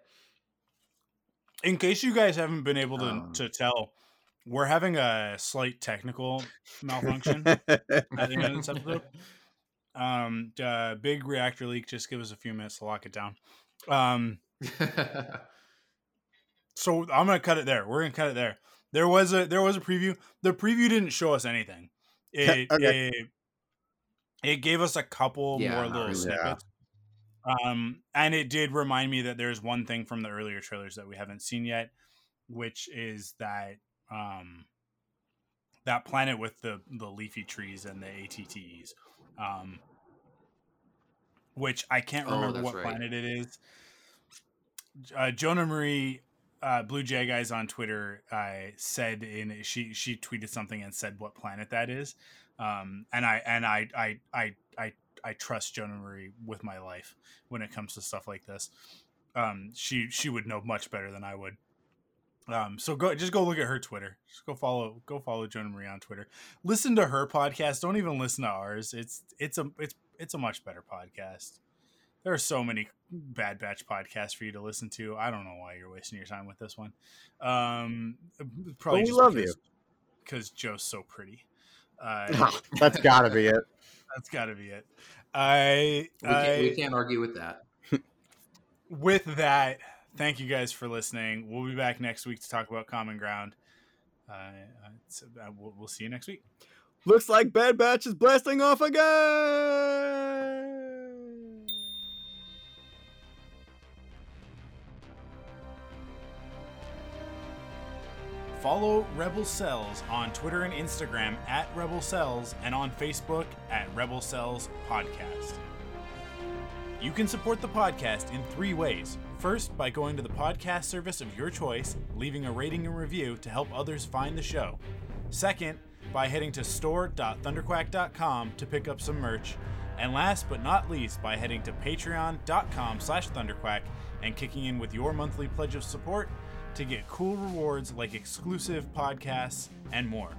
In case you guys haven't been able to Um, to tell, we're having a slight technical malfunction at the end of this episode. Um, uh, big reactor leak. Just give us a few minutes to lock it down. Um, so I'm gonna cut it there. We're gonna cut it there. There was a there was a preview. The preview didn't show us anything. It Okay. it, it gave us a couple Yeah, more little really. snippets. Um, and it did remind me that there's one thing from the earlier trailers that we haven't seen yet, which is that um that planet with the the leafy trees and the ATTEs, Um, which I can't Oh, remember that's what right. planet it is. Uh, Jonah Marie, uh, Blue Jay guys on Twitter, uh, said in she she tweeted something and said what planet that is, um, and I and I I I I I trust Jonah Marie with my life when it comes to stuff like this. Um, she she would know much better than I would. Um, so go just go look at her Twitter. Just go follow go follow Jonah Marie on Twitter. Listen to her podcast. Don't even listen to ours. It's it's a it's it's a much better podcast. There are so many Bad Batch podcasts for you to listen to. I don't know why you're wasting your time with this one. Um, probably we love because, because Joe's so pretty. Uh, That's got to be it. that's got to be it. I, we, can't, we can't argue with that. with that, thank you guys for listening. We'll be back next week to talk about Common Ground. Uh, uh, so, uh, we'll, we'll see you next week. Looks like Bad Batch is blasting off again. Follow Rebel Cells on Twitter and Instagram at Rebel Cells and on Facebook at Rebel Cells Podcast. You can support the podcast in three ways. First, by going to the podcast service of your choice, leaving a rating and review to help others find the show. Second, by heading to store.thunderquack.com to pick up some merch. And last but not least, by heading to patreon.com slash thunderquack and kicking in with your monthly pledge of support to get cool rewards like exclusive podcasts and more.